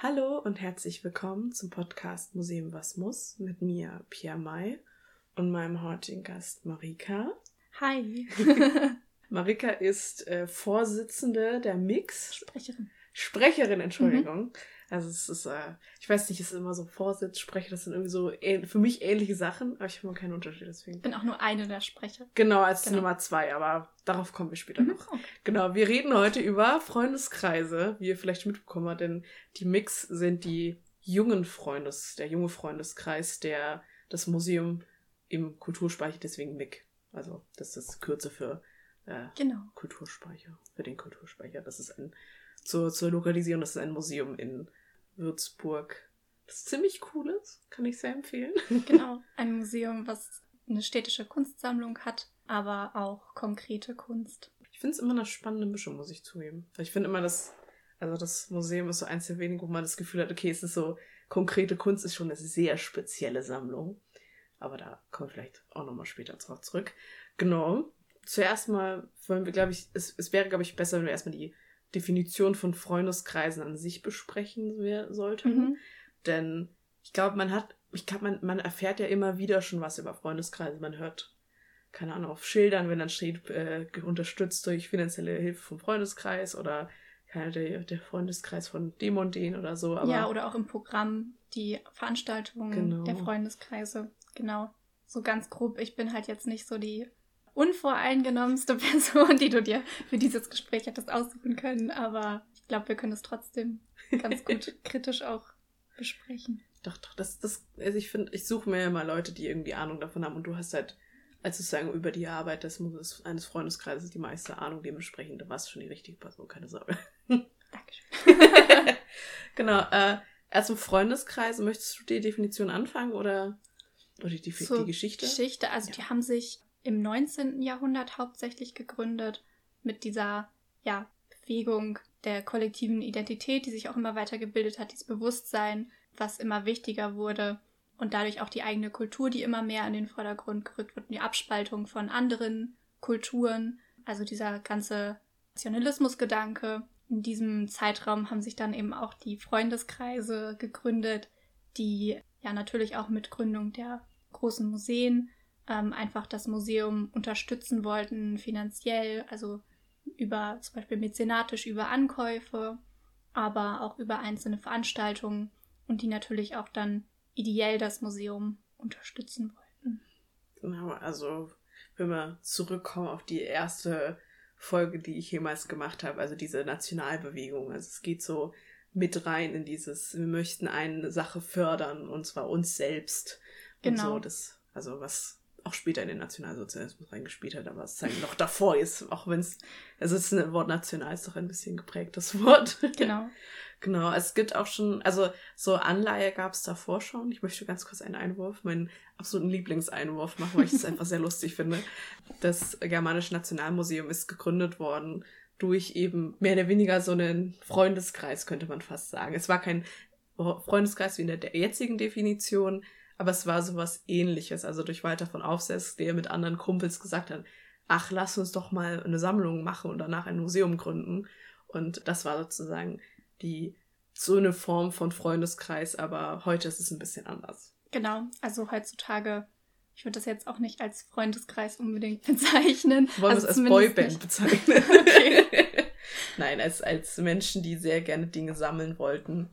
Hallo und herzlich willkommen zum Podcast Museum Was muss mit mir, Pierre May, und meinem heutigen Gast Marika. Hi. Marika ist äh, Vorsitzende der Mix. Sprecherin. Sprecherin, Entschuldigung. Mhm. Also es ist, äh, ich weiß nicht, es ist immer so Vorsitz, Sprecher, das sind irgendwie so für mich ähnliche Sachen, aber ich habe immer keinen Unterschied deswegen. Ich bin auch nur eine der Sprecher. Genau, als genau. Nummer zwei, aber darauf kommen wir später mhm. noch. Okay. Genau, wir reden heute über Freundeskreise, wie ihr vielleicht mitbekommen habt, denn die Mix sind die jungen Freundes, der junge Freundeskreis, der das Museum im Kulturspeicher, deswegen MIG. Also das ist Kürze für äh, genau. Kulturspeicher, für den Kulturspeicher. Das ist ein, zur, zur Lokalisierung, das ist ein Museum in Würzburg. Das ziemlich cool ist, kann ich sehr empfehlen. Genau, ein Museum, was eine städtische Kunstsammlung hat, aber auch konkrete Kunst. Ich finde es immer eine spannende Mischung, muss ich zugeben. Ich finde immer, dass, also das Museum ist so eins der wenigen, wo man das Gefühl hat, okay, es ist so, konkrete Kunst ist schon eine sehr spezielle Sammlung. Aber da kommen wir vielleicht auch nochmal später drauf zurück. Genau. Zuerst mal wollen wir, glaube ich, es, es wäre, glaube ich, besser, wenn wir erstmal die Definition von Freundeskreisen an sich besprechen sollten. Mhm. Denn ich glaube, man hat, ich glaube, man, man erfährt ja immer wieder schon was über Freundeskreise. Man hört, keine Ahnung, auf Schildern, wenn dann steht, äh, unterstützt durch finanzielle Hilfe vom Freundeskreis oder keine, der, der Freundeskreis von dem und den oder so. Aber ja, oder auch im Programm die Veranstaltungen genau. der Freundeskreise. Genau. So ganz grob. Ich bin halt jetzt nicht so die unvoreingenommenste Person, die du dir für dieses Gespräch hättest aussuchen können, aber ich glaube, wir können es trotzdem ganz gut kritisch auch besprechen. Doch, doch, das, das, also ich finde, ich suche mir immer Leute, die irgendwie Ahnung davon haben und du hast halt, als sozusagen über die Arbeit des, eines Freundeskreises die meiste Ahnung dementsprechend, da warst du schon die richtige Person, keine Sorge. Dankeschön. genau, äh, erst im Freundeskreis, möchtest du die Definition anfangen oder, oder die, die, die Geschichte? Geschichte, also ja. die haben sich im 19. Jahrhundert hauptsächlich gegründet mit dieser ja, Bewegung der kollektiven Identität, die sich auch immer weiter gebildet hat, dieses Bewusstsein, was immer wichtiger wurde und dadurch auch die eigene Kultur, die immer mehr in den Vordergrund gerückt wird und die Abspaltung von anderen Kulturen, also dieser ganze Nationalismusgedanke. In diesem Zeitraum haben sich dann eben auch die Freundeskreise gegründet, die ja natürlich auch mit Gründung der großen Museen ähm, einfach das Museum unterstützen wollten, finanziell, also über zum Beispiel mäzenatisch über Ankäufe, aber auch über einzelne Veranstaltungen und die natürlich auch dann ideell das Museum unterstützen wollten. Genau, also wenn wir zurückkommen auf die erste Folge, die ich jemals gemacht habe, also diese Nationalbewegung. Also es geht so mit rein in dieses, wir möchten eine Sache fördern und zwar uns selbst. Genau. Und so, das, also was auch später in den Nationalsozialismus reingespielt hat, aber es noch davor ist, auch wenn es, also das Wort national ist doch ein bisschen geprägt, das Wort. Genau. genau, es gibt auch schon, also so Anleihe gab es davor schon. Ich möchte ganz kurz einen Einwurf, meinen absoluten Lieblingseinwurf machen, weil ich es einfach sehr lustig finde. Das Germanische Nationalmuseum ist gegründet worden durch eben mehr oder weniger so einen Freundeskreis, könnte man fast sagen. Es war kein Freundeskreis wie in der jetzigen Definition, aber es war sowas ähnliches, also durch Walter von Aufsess, der mit anderen Kumpels gesagt hat, ach, lass uns doch mal eine Sammlung machen und danach ein Museum gründen. Und das war sozusagen die so eine Form von Freundeskreis, aber heute ist es ein bisschen anders. Genau, also heutzutage, ich würde das jetzt auch nicht als Freundeskreis unbedingt bezeichnen. Wollen also wir es als Boyband bezeichnen? okay. Nein, als, als Menschen, die sehr gerne Dinge sammeln wollten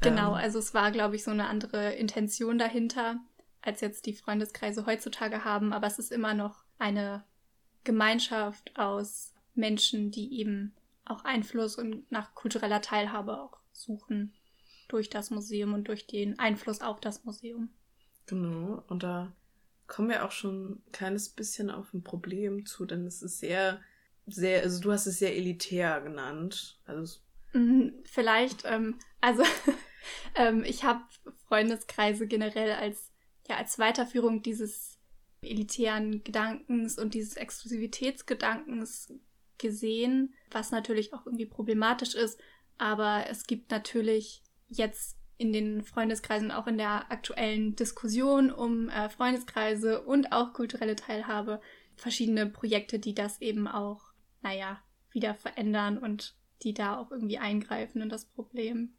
Genau, ähm, also es war, glaube ich, so eine andere Intention dahinter, als jetzt die Freundeskreise heutzutage haben, aber es ist immer noch eine Gemeinschaft aus Menschen, die eben auch Einfluss und nach kultureller Teilhabe auch suchen durch das Museum und durch den Einfluss auf das Museum. Genau, und da kommen wir auch schon ein kleines bisschen auf ein Problem zu, denn es ist sehr, sehr, also du hast es sehr elitär genannt. Also mhm, Vielleicht, ähm, also ähm, ich habe Freundeskreise generell als, ja, als Weiterführung dieses elitären Gedankens und dieses Exklusivitätsgedankens gesehen, was natürlich auch irgendwie problematisch ist. Aber es gibt natürlich jetzt in den Freundeskreisen, auch in der aktuellen Diskussion um äh, Freundeskreise und auch kulturelle Teilhabe, verschiedene Projekte, die das eben auch, naja, wieder verändern und die da auch irgendwie eingreifen in das Problem.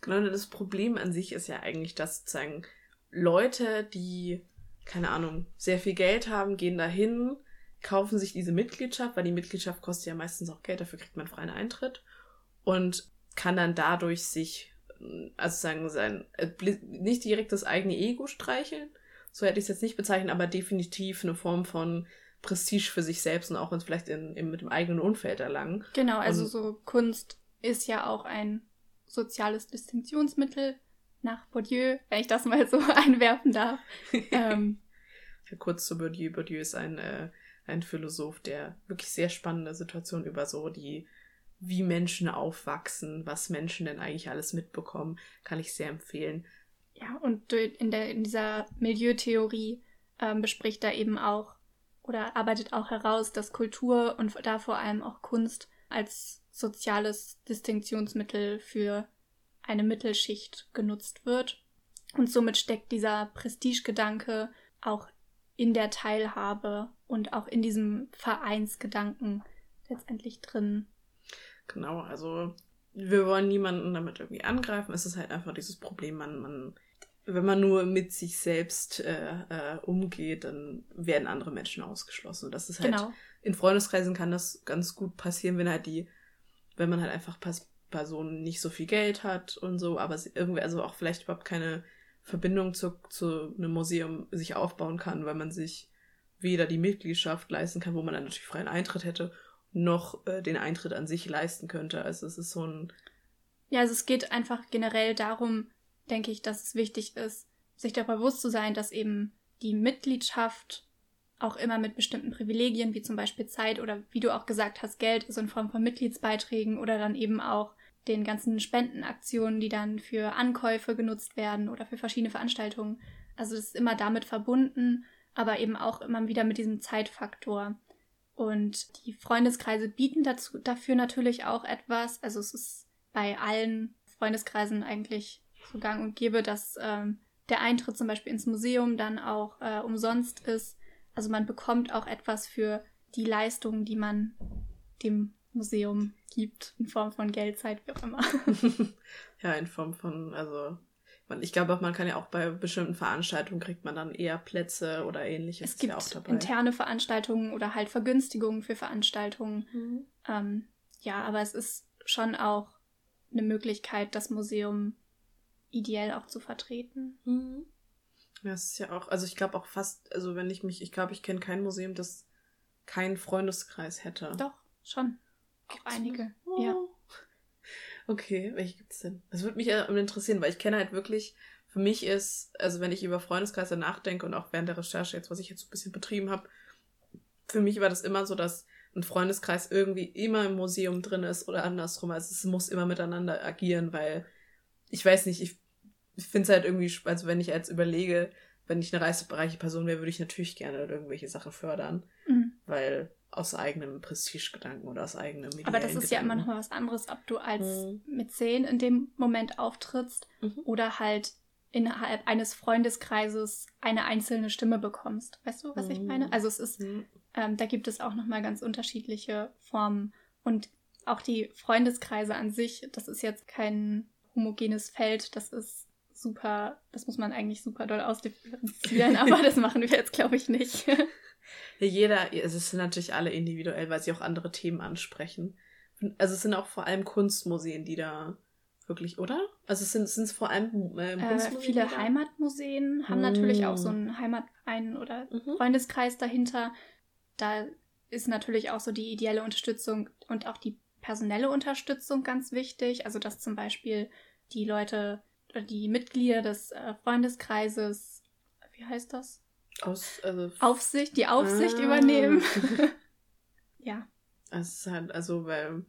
Genau, das Problem an sich ist ja eigentlich, dass sozusagen Leute, die, keine Ahnung, sehr viel Geld haben, gehen dahin, kaufen sich diese Mitgliedschaft, weil die Mitgliedschaft kostet ja meistens auch Geld, dafür kriegt man freien Eintritt und kann dann dadurch sich, also sagen, sein, äh, nicht direkt das eigene Ego streicheln, so hätte ich es jetzt nicht bezeichnet, aber definitiv eine Form von Prestige für sich selbst und auch vielleicht in, in, mit dem eigenen Umfeld erlangen. Genau, also und, so Kunst ist ja auch ein soziales Distinktionsmittel nach Bourdieu, wenn ich das mal so einwerfen darf. ähm, ja, kurz zu Bourdieu. Bourdieu ist ein, äh, ein Philosoph, der wirklich sehr spannende Situationen über so die, wie Menschen aufwachsen, was Menschen denn eigentlich alles mitbekommen, kann ich sehr empfehlen. Ja, und in, der, in dieser Milieutheorie ähm, bespricht er eben auch oder arbeitet auch heraus, dass Kultur und da vor allem auch Kunst als soziales Distinktionsmittel für eine Mittelschicht genutzt wird. Und somit steckt dieser Prestigegedanke auch in der Teilhabe und auch in diesem Vereinsgedanken letztendlich drin. Genau, also wir wollen niemanden damit irgendwie angreifen. Es ist halt einfach dieses Problem, man, man wenn man nur mit sich selbst äh, äh, umgeht, dann werden andere Menschen ausgeschlossen. Und das ist halt, genau. in Freundeskreisen kann das ganz gut passieren, wenn halt die, wenn man halt einfach Personen nicht so viel Geld hat und so, aber irgendwie, also auch vielleicht überhaupt keine Verbindung zu, zu einem Museum sich aufbauen kann, weil man sich weder die Mitgliedschaft leisten kann, wo man dann natürlich freien Eintritt hätte, noch äh, den Eintritt an sich leisten könnte. Also es ist so ein. Ja, also es geht einfach generell darum, denke ich, dass es wichtig ist, sich darüber bewusst zu sein, dass eben die Mitgliedschaft auch immer mit bestimmten Privilegien, wie zum Beispiel Zeit oder wie du auch gesagt hast, Geld, so in Form von Mitgliedsbeiträgen oder dann eben auch den ganzen Spendenaktionen, die dann für Ankäufe genutzt werden oder für verschiedene Veranstaltungen. Also das ist immer damit verbunden, aber eben auch immer wieder mit diesem Zeitfaktor. Und die Freundeskreise bieten dazu, dafür natürlich auch etwas. Also es ist bei allen Freundeskreisen eigentlich so gang und gäbe, dass ähm, der Eintritt zum Beispiel ins Museum dann auch äh, umsonst ist. Also man bekommt auch etwas für die Leistungen, die man dem Museum gibt, in Form von Geldzeit, wie auch immer. ja, in Form von, also ich glaube, man kann ja auch bei bestimmten Veranstaltungen kriegt man dann eher Plätze oder ähnliches. Es gibt ja interne Veranstaltungen oder halt Vergünstigungen für Veranstaltungen. Mhm. Ähm, ja, aber es ist schon auch eine Möglichkeit, das Museum ideell auch zu vertreten. Mhm. Ja, es ist ja auch, also ich glaube auch fast, also wenn ich mich, ich glaube, ich kenne kein Museum, das keinen Freundeskreis hätte. Doch, schon. Auch einige, oh. ja. Okay, welche gibt es denn? Das würde mich interessieren, weil ich kenne halt wirklich, für mich ist, also wenn ich über Freundeskreise nachdenke und auch während der Recherche jetzt, was ich jetzt so ein bisschen betrieben habe, für mich war das immer so, dass ein Freundeskreis irgendwie immer im Museum drin ist oder andersrum. Also es muss immer miteinander agieren, weil ich weiß nicht, ich, ich finde es halt irgendwie, also wenn ich jetzt überlege, wenn ich eine reisebereiche Person wäre, würde ich natürlich gerne irgendwelche Sachen fördern, mhm. weil aus eigenem Prestigegedanken oder aus eigenem Aber das ist Gedanken. ja immer noch mal was anderes, ob du als mhm. Mäzen in dem Moment auftrittst mhm. oder halt innerhalb eines Freundeskreises eine einzelne Stimme bekommst. Weißt du, was ich meine? Mhm. Also es ist, mhm. ähm, da gibt es auch noch mal ganz unterschiedliche Formen und auch die Freundeskreise an sich, das ist jetzt kein homogenes Feld. Das ist super, das muss man eigentlich super doll ausdifferenzieren, aber das machen wir jetzt, glaube ich, nicht. Jeder, es sind natürlich alle individuell, weil sie auch andere Themen ansprechen. Also es sind auch vor allem Kunstmuseen, die da wirklich, oder? Also es sind es vor allem äh, Kunstmuseen? Äh, viele Heimatmuseen haben mm. natürlich auch so einen Heimatverein oder mhm. Freundeskreis dahinter. Da ist natürlich auch so die ideelle Unterstützung und auch die personelle Unterstützung ganz wichtig. Also dass zum Beispiel die Leute die Mitglieder des äh, Freundeskreises, wie heißt das? Aus, also Aufsicht, die Aufsicht ah. übernehmen. ja. Es ist halt, also, weil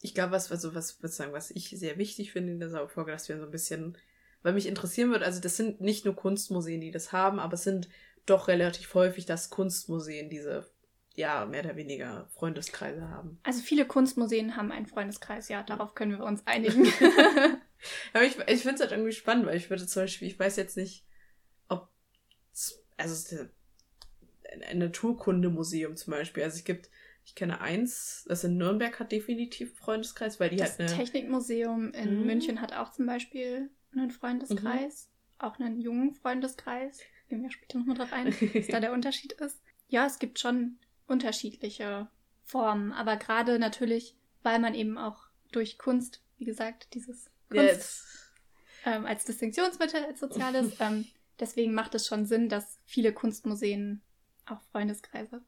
ich glaube, was, also, was, was, sagen, was ich sehr wichtig finde in dieser Folge, dass wir so ein bisschen, weil mich interessieren wird, also das sind nicht nur Kunstmuseen, die das haben, aber es sind doch relativ häufig, dass Kunstmuseen diese ja, mehr oder weniger Freundeskreise haben. Also viele Kunstmuseen haben einen Freundeskreis, ja, darauf können wir uns einigen. Aber ich, ich finde es halt irgendwie spannend, weil ich würde zum Beispiel, ich weiß jetzt nicht, ob, also ein Naturkundemuseum zum Beispiel, also es gibt Ich kenne eins, das in Nürnberg hat definitiv einen Freundeskreis, weil die das halt eine. Technikmuseum in Mhm. München hat auch zum Beispiel einen Freundeskreis, auch einen jungen Freundeskreis. Gehen wir später nochmal drauf ein, was da der Unterschied ist. Ja, es gibt schon unterschiedliche Formen, aber gerade natürlich, weil man eben auch durch Kunst, wie gesagt, dieses Kunst ähm, als Distinktionsmittel, als Soziales, ähm, deswegen macht es schon Sinn, dass viele Kunstmuseen auch Freundeskreise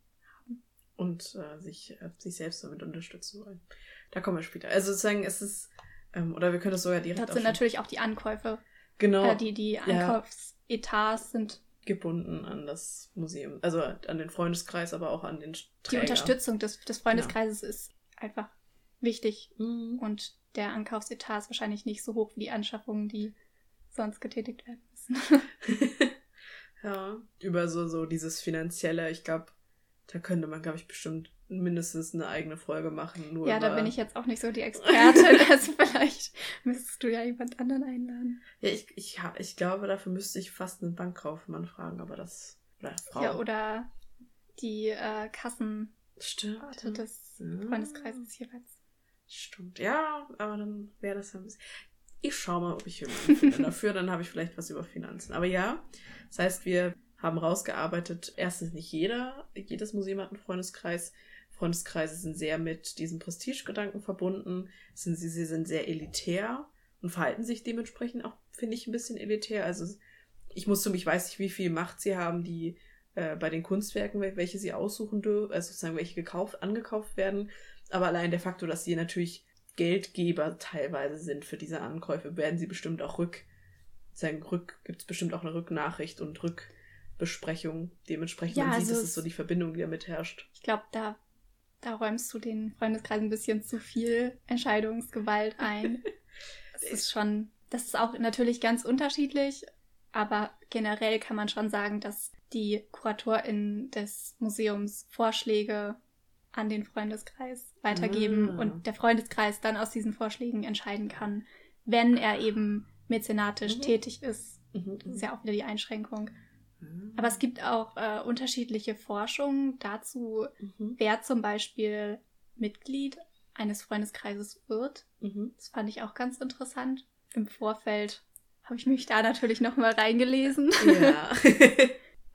und äh, sich, äh, sich selbst damit unterstützen wollen. Da kommen wir später. Also sozusagen, es ist, ähm, oder wir können das sogar direkt auch sind natürlich auch die Ankäufe, genau äh, die, die Ankaufsetats sind gebunden an das Museum, also an den Freundeskreis, aber auch an den die Träger. Unterstützung des, des Freundeskreises ist einfach wichtig Mhm. und der Ankaufsetat ist wahrscheinlich nicht so hoch wie die Anschaffungen, die sonst getätigt werden müssen. Ja, über so, so dieses Finanzielle, ich glaube, da könnte man, glaube ich, bestimmt mindestens eine eigene Folge machen. Nur ja, da bin ich jetzt auch nicht so die Expertin, also vielleicht müsstest du ja jemand anderen einladen. Ja, ich, ich, ich glaube, dafür müsste ich fast einen Bankkaufmann fragen, aber das. Oder Frau. Ja, oder die äh, Kassenwarte Stimmt. des Ja. Freundeskreises jeweils. Stimmt. Ja, aber dann wäre das ein bisschen. Ich schau mal, ob ich jemanden finde dafür, dann habe ich vielleicht was über Finanzen. Aber ja, das heißt, wir haben rausgearbeitet, erstens nicht jeder, jedes Museum hat einen Freundeskreis. Freundeskreise sind sehr mit diesem Prestigegedanken verbunden, sind, sie, sie sind sehr elitär und verhalten sich dementsprechend auch, finde ich, ein bisschen elitär. Also ich muss zum, ich weiß nicht, wie viel Macht sie haben, die äh, bei den Kunstwerken, wel- welche sie aussuchen dürfen, also sozusagen welche gekauft, angekauft werden. Aber allein der Faktor, dass sie natürlich Geldgeber teilweise sind für diese Ankäufe, werden sie bestimmt auch rück, rück, gibt es bestimmt auch eine Rücknachricht und Rückbesprechung. Dementsprechend Ja, man sieht, also das es- ist so die Verbindung, die damit herrscht. Ich glaube, da, da räumst du den Freundeskreisen ein bisschen zu viel Entscheidungsgewalt ein. Es ist schon, das ist auch natürlich ganz unterschiedlich, aber generell kann man schon sagen, dass die KuratorInnen des Museums Vorschläge an den Freundeskreis weitergeben Ah. und der Freundeskreis dann aus diesen Vorschlägen entscheiden kann, wenn er eben mäzenatisch Mhm. tätig ist. Mhm. Das ist ja auch wieder die Einschränkung. Mhm. Aber es gibt auch äh, unterschiedliche Forschungen dazu, Mhm. wer zum Beispiel Mitglied eines Freundeskreises wird. Mhm. Das fand ich auch ganz interessant. Im Vorfeld habe ich mich da natürlich nochmal reingelesen. Ja.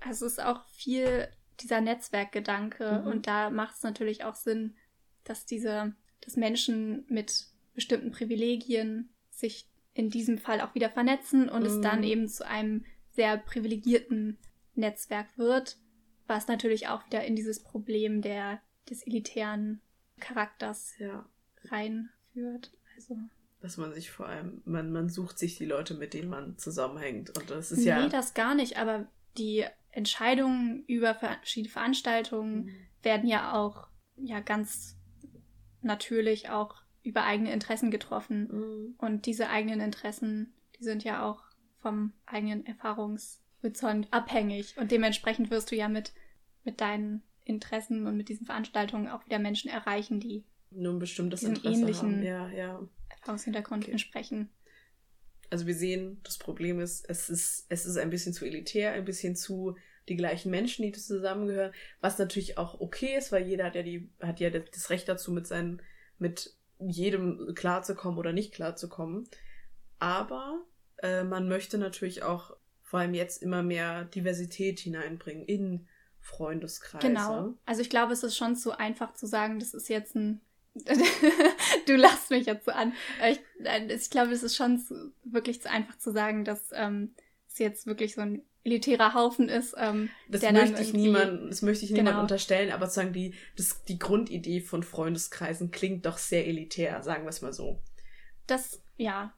Also es ist auch viel dieser Netzwerkgedanke Mhm. und da macht es natürlich auch Sinn, dass diese, dass Menschen mit bestimmten Privilegien sich in diesem Fall auch wieder vernetzen und es Mhm. dann eben zu einem sehr privilegierten Netzwerk wird, was natürlich auch wieder in dieses Problem der, des elitären Charakters ja. reinführt. Also Dass man sich vor allem, man, man sucht sich die Leute, mit denen man zusammenhängt. Und das ist nee, ja. das gar nicht, aber die Entscheidungen über verschiedene Veranstaltungen Mhm. werden ja auch ja ganz natürlich auch über eigene Interessen getroffen. Mhm. Und diese eigenen Interessen, die sind ja auch vom eigenen Erfahrungshorizont abhängig. Und dementsprechend wirst du ja mit, mit deinen Interessen und mit diesen Veranstaltungen auch wieder Menschen erreichen, die Nur ein bestimmtes Interesse ähnlichen- haben. Ja, ja. Erfahrungshintergrund Okay. entsprechen. Also wir sehen, das Problem ist, es ist, es ist ein bisschen zu elitär, ein bisschen zu die gleichen Menschen, die zusammengehören, was natürlich auch okay ist, weil jeder hat ja die, hat ja das Recht dazu, mit seinen, mit jedem klarzukommen oder nicht klarzukommen. Aber äh, man möchte natürlich auch vor allem jetzt immer mehr Diversität hineinbringen in Freundeskreise. Genau. Also ich glaube, es ist schon zu einfach zu sagen, das ist jetzt ein. du lachst mich jetzt so an. Aber Ich, ich glaube, es ist schon zu, wirklich zu einfach zu sagen, dass ähm, es jetzt wirklich so ein elitärer Haufen ist. Ähm, Das möchte ich niemand, das möchte ich niemand Genau. unterstellen, aber sozusagen die, das, die Grundidee von Freundeskreisen klingt doch sehr elitär, sagen wir es mal so. Das, ja.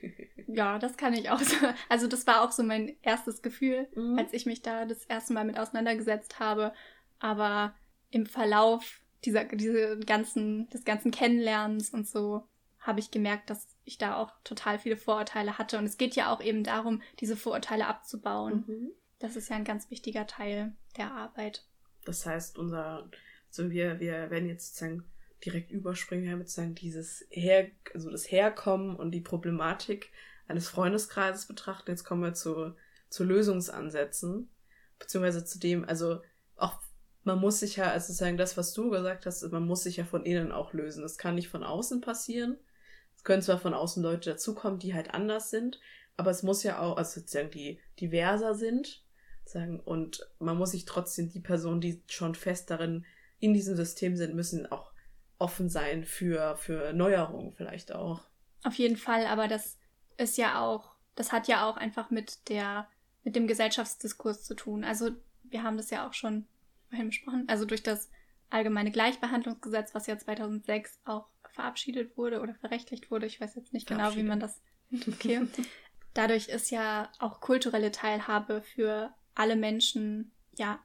Ja, das kann ich auch so. Also das war auch so mein erstes Gefühl, Mhm. als ich mich da das erste Mal mit auseinandergesetzt habe. Aber im Verlauf dieser, diese ganzen, des ganzen Kennenlernens und so habe ich gemerkt, dass ich da auch total viele Vorurteile hatte. Und es geht ja auch eben darum, diese Vorurteile abzubauen. Mhm. Das ist ja ein ganz wichtiger Teil der Arbeit. Das heißt, unser, also wir, wir werden jetzt sozusagen direkt überspringen, wir haben jetzt sozusagen dieses Her, also das Herkommen und die Problematik eines Freundeskreises betrachten. Jetzt kommen wir zu, zu Lösungsansätzen, beziehungsweise zu dem, also auch man muss sich ja, also sozusagen das, was du gesagt hast, man muss sich ja von innen auch lösen. Das kann nicht von außen passieren. Es können zwar von außen Leute dazukommen, die halt anders sind, aber es muss ja auch, also sozusagen die diverser sind, sagen, und man muss sich trotzdem die Personen, die schon fest darin in diesem System sind, müssen auch offen sein für, für Neuerungen vielleicht auch. Auf jeden Fall, aber das ist ja auch, das hat ja auch einfach mit der, mit dem Gesellschaftsdiskurs zu tun. Also wir haben das ja auch schon vorhin besprochen, also durch das allgemeine Gleichbehandlungsgesetz, was ja 2006 auch verabschiedet wurde oder verrechtlicht wurde. Ich weiß jetzt nicht genau, wie man das. Okay. Dadurch ist ja auch kulturelle Teilhabe für alle Menschen ja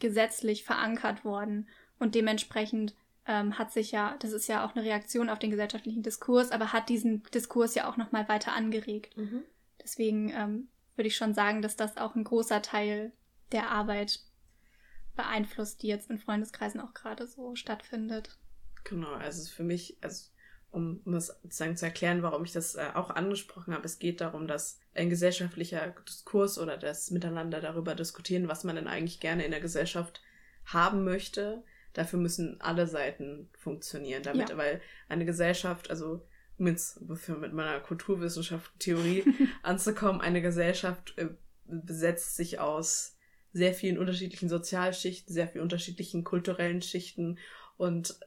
gesetzlich verankert worden und dementsprechend ähm, hat sich ja, das ist ja auch eine Reaktion auf den gesellschaftlichen Diskurs, aber hat diesen Diskurs ja auch nochmal weiter angeregt. Mhm. Deswegen ähm, würde ich schon sagen, dass das auch ein großer Teil der Arbeit beeinflusst, die jetzt in Freundeskreisen auch gerade so stattfindet. Genau, also für mich, also um, um es sozusagen zu erklären, warum ich das äh, auch angesprochen habe, es geht darum, dass ein gesellschaftlicher Diskurs oder das Miteinander darüber diskutieren, was man denn eigentlich gerne in der Gesellschaft haben möchte, dafür müssen alle Seiten funktionieren, damit, ja. weil eine Gesellschaft, also um jetzt mit meiner Kulturwissenschaft Theorie anzukommen, eine Gesellschaft äh, besetzt sich aus sehr vielen unterschiedlichen Sozialschichten, sehr vielen unterschiedlichen kulturellen Schichten und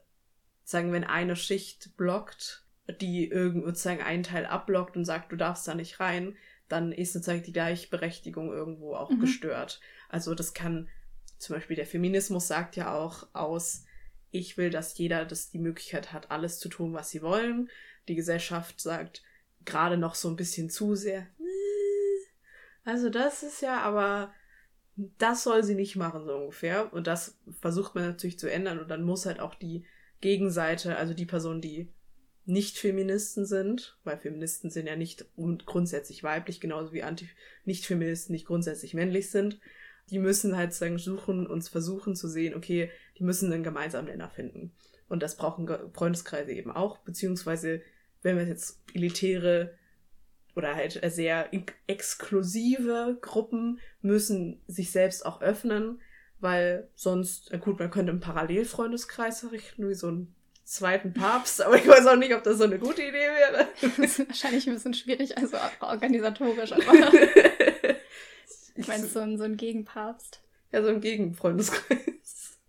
sagen, wenn eine Schicht blockt, die irgendwo sozusagen einen Teil abblockt und sagt, du darfst da nicht rein, dann ist sozusagen die Gleichberechtigung irgendwo auch mhm. gestört. Also das kann zum Beispiel der Feminismus sagt ja auch aus, ich will, dass jeder das die Möglichkeit hat, alles zu tun, was sie wollen. Die Gesellschaft sagt gerade noch so ein bisschen zu sehr, also das ist ja aber, das soll sie nicht machen, so ungefähr. Und das versucht man natürlich zu ändern und dann muss halt auch die Gegenseite, also die Personen, die nicht Feministen sind, weil Feministen sind ja nicht grundsätzlich weiblich, genauso wie Anti-Nicht-Feministen nicht grundsätzlich männlich sind, die müssen halt sagen, suchen und versuchen zu sehen, okay, die müssen einen gemeinsamen Nenner finden. Und das brauchen Freundeskreise eben auch, beziehungsweise, wenn wir jetzt elitäre oder halt sehr exklusive Gruppen müssen sich selbst auch öffnen, weil sonst, gut, man könnte einen Parallelfreundeskreis errichten, wie so einen zweiten Papst, aber ich weiß auch nicht, ob das so eine gute Idee wäre. Das ist wahrscheinlich ein bisschen schwierig, also organisatorisch, aber Ich meine, so ein, so ein Gegenpapst. Ja, so ein Gegenfreundeskreis.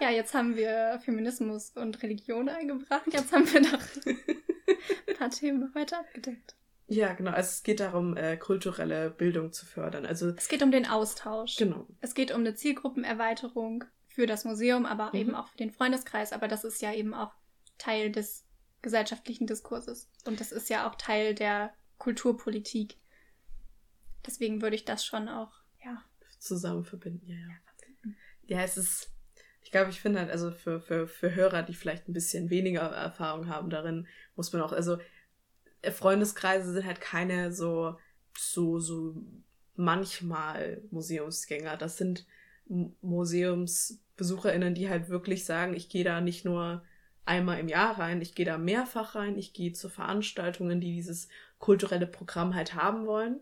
Ja, jetzt haben wir Feminismus und Religion eingebracht. Jetzt haben wir noch ein paar Themen noch weiter abgedeckt. Ja, genau. Also es geht darum, äh, kulturelle Bildung zu fördern. Also es geht um den Austausch. Genau. Es geht um eine Zielgruppenerweiterung für das Museum, aber mhm. eben auch für den Freundeskreis. Aber das ist ja eben auch Teil des gesellschaftlichen Diskurses. Und das ist ja auch Teil der Kulturpolitik. Deswegen würde ich das schon auch, ja. Zusammen verbinden, ja, ja. Ja, es ist, ich glaube, ich finde halt, also für, für, für Hörer, die vielleicht ein bisschen weniger Erfahrung haben darin, muss man auch, also Freundeskreise sind halt keine so, so, so manchmal Museumsgänger. Das sind MuseumsbesucherInnen, die halt wirklich sagen, ich gehe da nicht nur einmal im Jahr rein, ich gehe da mehrfach rein, ich gehe zu Veranstaltungen, die dieses kulturelle Programm halt haben wollen.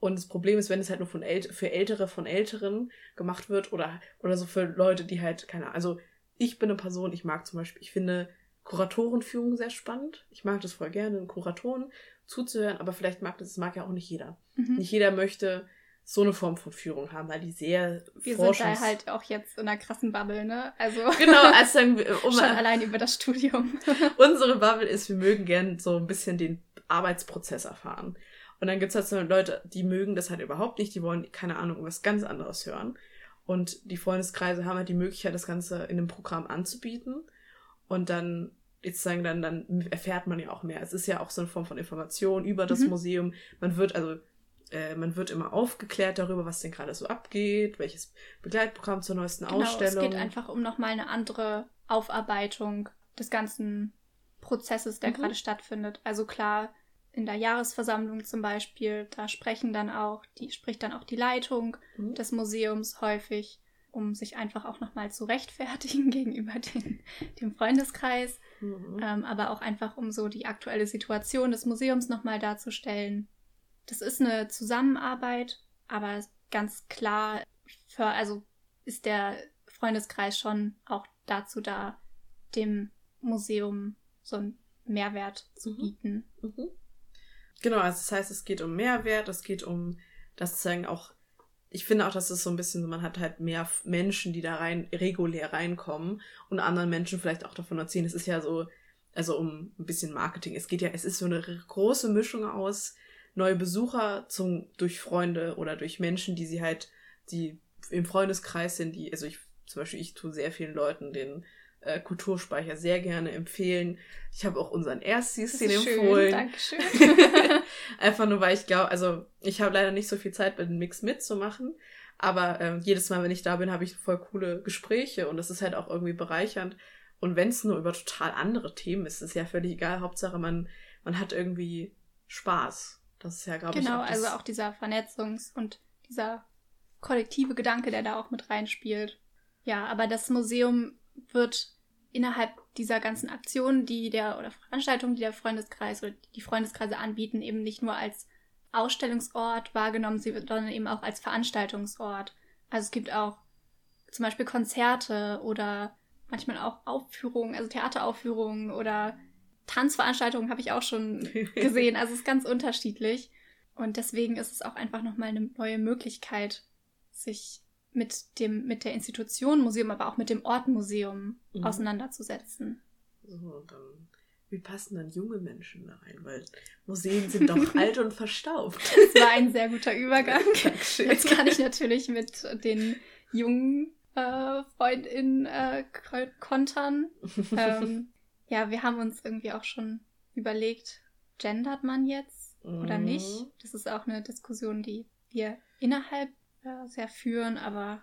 Und das Problem ist, wenn es halt nur von äl für Ältere von Älteren gemacht wird oder, oder so für Leute, die halt, keine Ahnung, also ich bin eine Person, ich mag zum Beispiel, ich finde Kuratorenführung sehr spannend. Ich mag das voll gerne, Kuratoren zuzuhören, aber vielleicht mag das, das mag ja auch nicht jeder. Mhm. Nicht jeder möchte so eine Form von Führung haben, weil die sehr Wir sind da halt auch jetzt in einer krassen Bubble, ne? Also genau, also dann, um schon allein über das Studium. unsere Bubble ist, wir mögen gern so ein bisschen den Arbeitsprozess erfahren. Und dann gibt's halt so Leute, die mögen das halt überhaupt nicht, die wollen, keine Ahnung, was ganz anderes hören. Und die Freundeskreise haben halt die Möglichkeit, das Ganze in einem Programm anzubieten. Und dann, jetzt sagen dann, dann erfährt man ja auch mehr. Es ist ja auch so eine Form von Information über das mhm. Museum. Man wird also, äh, man wird immer aufgeklärt darüber, was denn gerade so abgeht, welches Begleitprogramm zur neuesten genau, Ausstellung. Es geht einfach um nochmal eine andere Aufarbeitung des ganzen Prozesses, der mhm. gerade stattfindet. Also klar, in der Jahresversammlung zum Beispiel, da sprechen dann auch, die spricht dann auch die Leitung mhm. des Museums häufig, um sich einfach auch nochmal zu rechtfertigen gegenüber den, dem Freundeskreis, mhm. ähm, aber auch einfach um so die aktuelle Situation des Museums nochmal darzustellen. Das ist eine Zusammenarbeit, aber ganz klar, für, also ist der Freundeskreis schon auch dazu da, dem Museum so einen Mehrwert zu mhm. bieten. Mhm. Genau, also das heißt, es geht um Mehrwert, es geht um das sozusagen auch, ich finde auch, dass es so ein bisschen man hat halt mehr Menschen, die da rein, regulär reinkommen und anderen Menschen vielleicht auch davon erzählen. Es ist ja so, also um ein bisschen Marketing. Es geht ja, es ist so eine große Mischung aus neue Besucher zum, durch Freunde oder durch Menschen, die sie halt, die im Freundeskreis sind, die, also ich, zum Beispiel, ich tue sehr vielen Leuten den äh, Kulturspeicher sehr gerne empfehlen. Ich habe auch unseren Erstis den empfohlen. Dankeschön. Einfach nur, weil ich glaube, also ich habe leider nicht so viel Zeit, bei den Mix mitzumachen. Aber äh, jedes Mal, wenn ich da bin, habe ich voll coole Gespräche und das ist halt auch irgendwie bereichernd. Und wenn es nur über total andere Themen ist, ist ja völlig egal. Hauptsache, man, man hat irgendwie Spaß. Das ist ja, glaube genau, ich. Genau, also auch dieser Vernetzungs- und dieser kollektive Gedanke, der da auch mit reinspielt. Ja, aber das Museum wird innerhalb dieser ganzen Aktionen, die der oder Veranstaltungen, die der Freundeskreis oder die Freundeskreise anbieten, eben nicht nur als Ausstellungsort wahrgenommen, sondern eben auch als Veranstaltungsort. Also es gibt auch zum Beispiel Konzerte oder manchmal auch Aufführungen, also Theateraufführungen oder Tanzveranstaltungen habe ich auch schon gesehen. Also es ist ganz unterschiedlich. Und deswegen ist es auch einfach nochmal eine neue Möglichkeit, sich mit dem, mit der Institution Museum, aber auch mit dem Ort Museum mhm. auseinanderzusetzen. So, und dann, wie passen dann junge Menschen da rein? Weil Museen sind doch alt und verstaubt. Das war ein sehr guter Übergang. Jetzt kann ich natürlich mit den jungen äh, FreundInnen äh, kontern. ähm, ja, wir haben uns irgendwie auch schon überlegt, gendert man jetzt oder mhm. nicht? Das ist auch eine Diskussion, die wir innerhalb äh, sehr führen, aber.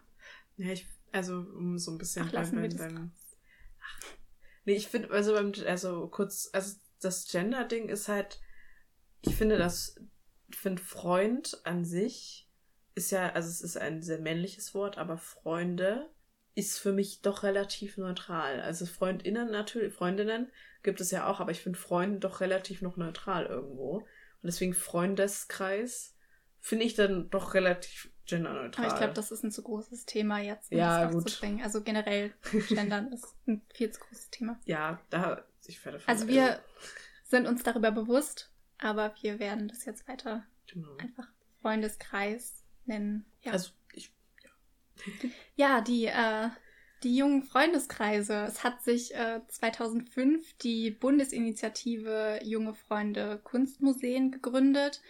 Ja, ich, also um so ein bisschen Ach, beim, beim, beim Ach, Nee, ich finde, also beim, also kurz, also das Gender-Ding ist halt, ich finde das, ich finde Freund an sich ist ja, also es ist ein sehr männliches Wort, aber Freunde ist für mich doch relativ neutral. Also Freundinnen natürlich, Freundinnen gibt es ja auch, aber ich finde Freunde doch relativ noch neutral irgendwo. Und deswegen Freundeskreis finde ich dann doch relativ genderneutral. Aber ich glaube, das ist ein zu großes Thema jetzt, um ja, das aufzubringen. Also generell Gendern ist ein viel zu großes Thema. Ja, da ich werde Also wir also. sind uns darüber bewusst, aber wir werden das jetzt weiter genau. einfach Freundeskreis nennen. Ja. Also ich ja. ja, die äh, die jungen Freundeskreise. Es hat sich äh, 2005 die Bundesinitiative Junge Freunde Kunstmuseen gegründet,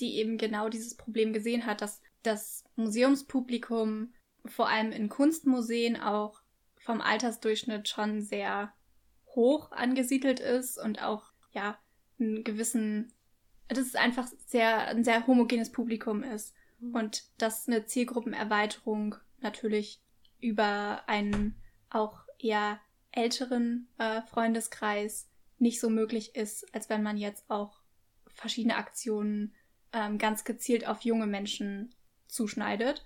die eben genau dieses Problem gesehen hat, dass das Museumspublikum vor allem in Kunstmuseen auch vom Altersdurchschnitt schon sehr hoch angesiedelt ist und auch ja einen gewissen dass es einfach sehr ein sehr homogenes Publikum ist mhm. und dass eine Zielgruppenerweiterung natürlich über einen auch eher älteren äh, Freundeskreis nicht so möglich ist, als wenn man jetzt auch verschiedene Aktionen ähm, ganz gezielt auf junge Menschen zuschneidet.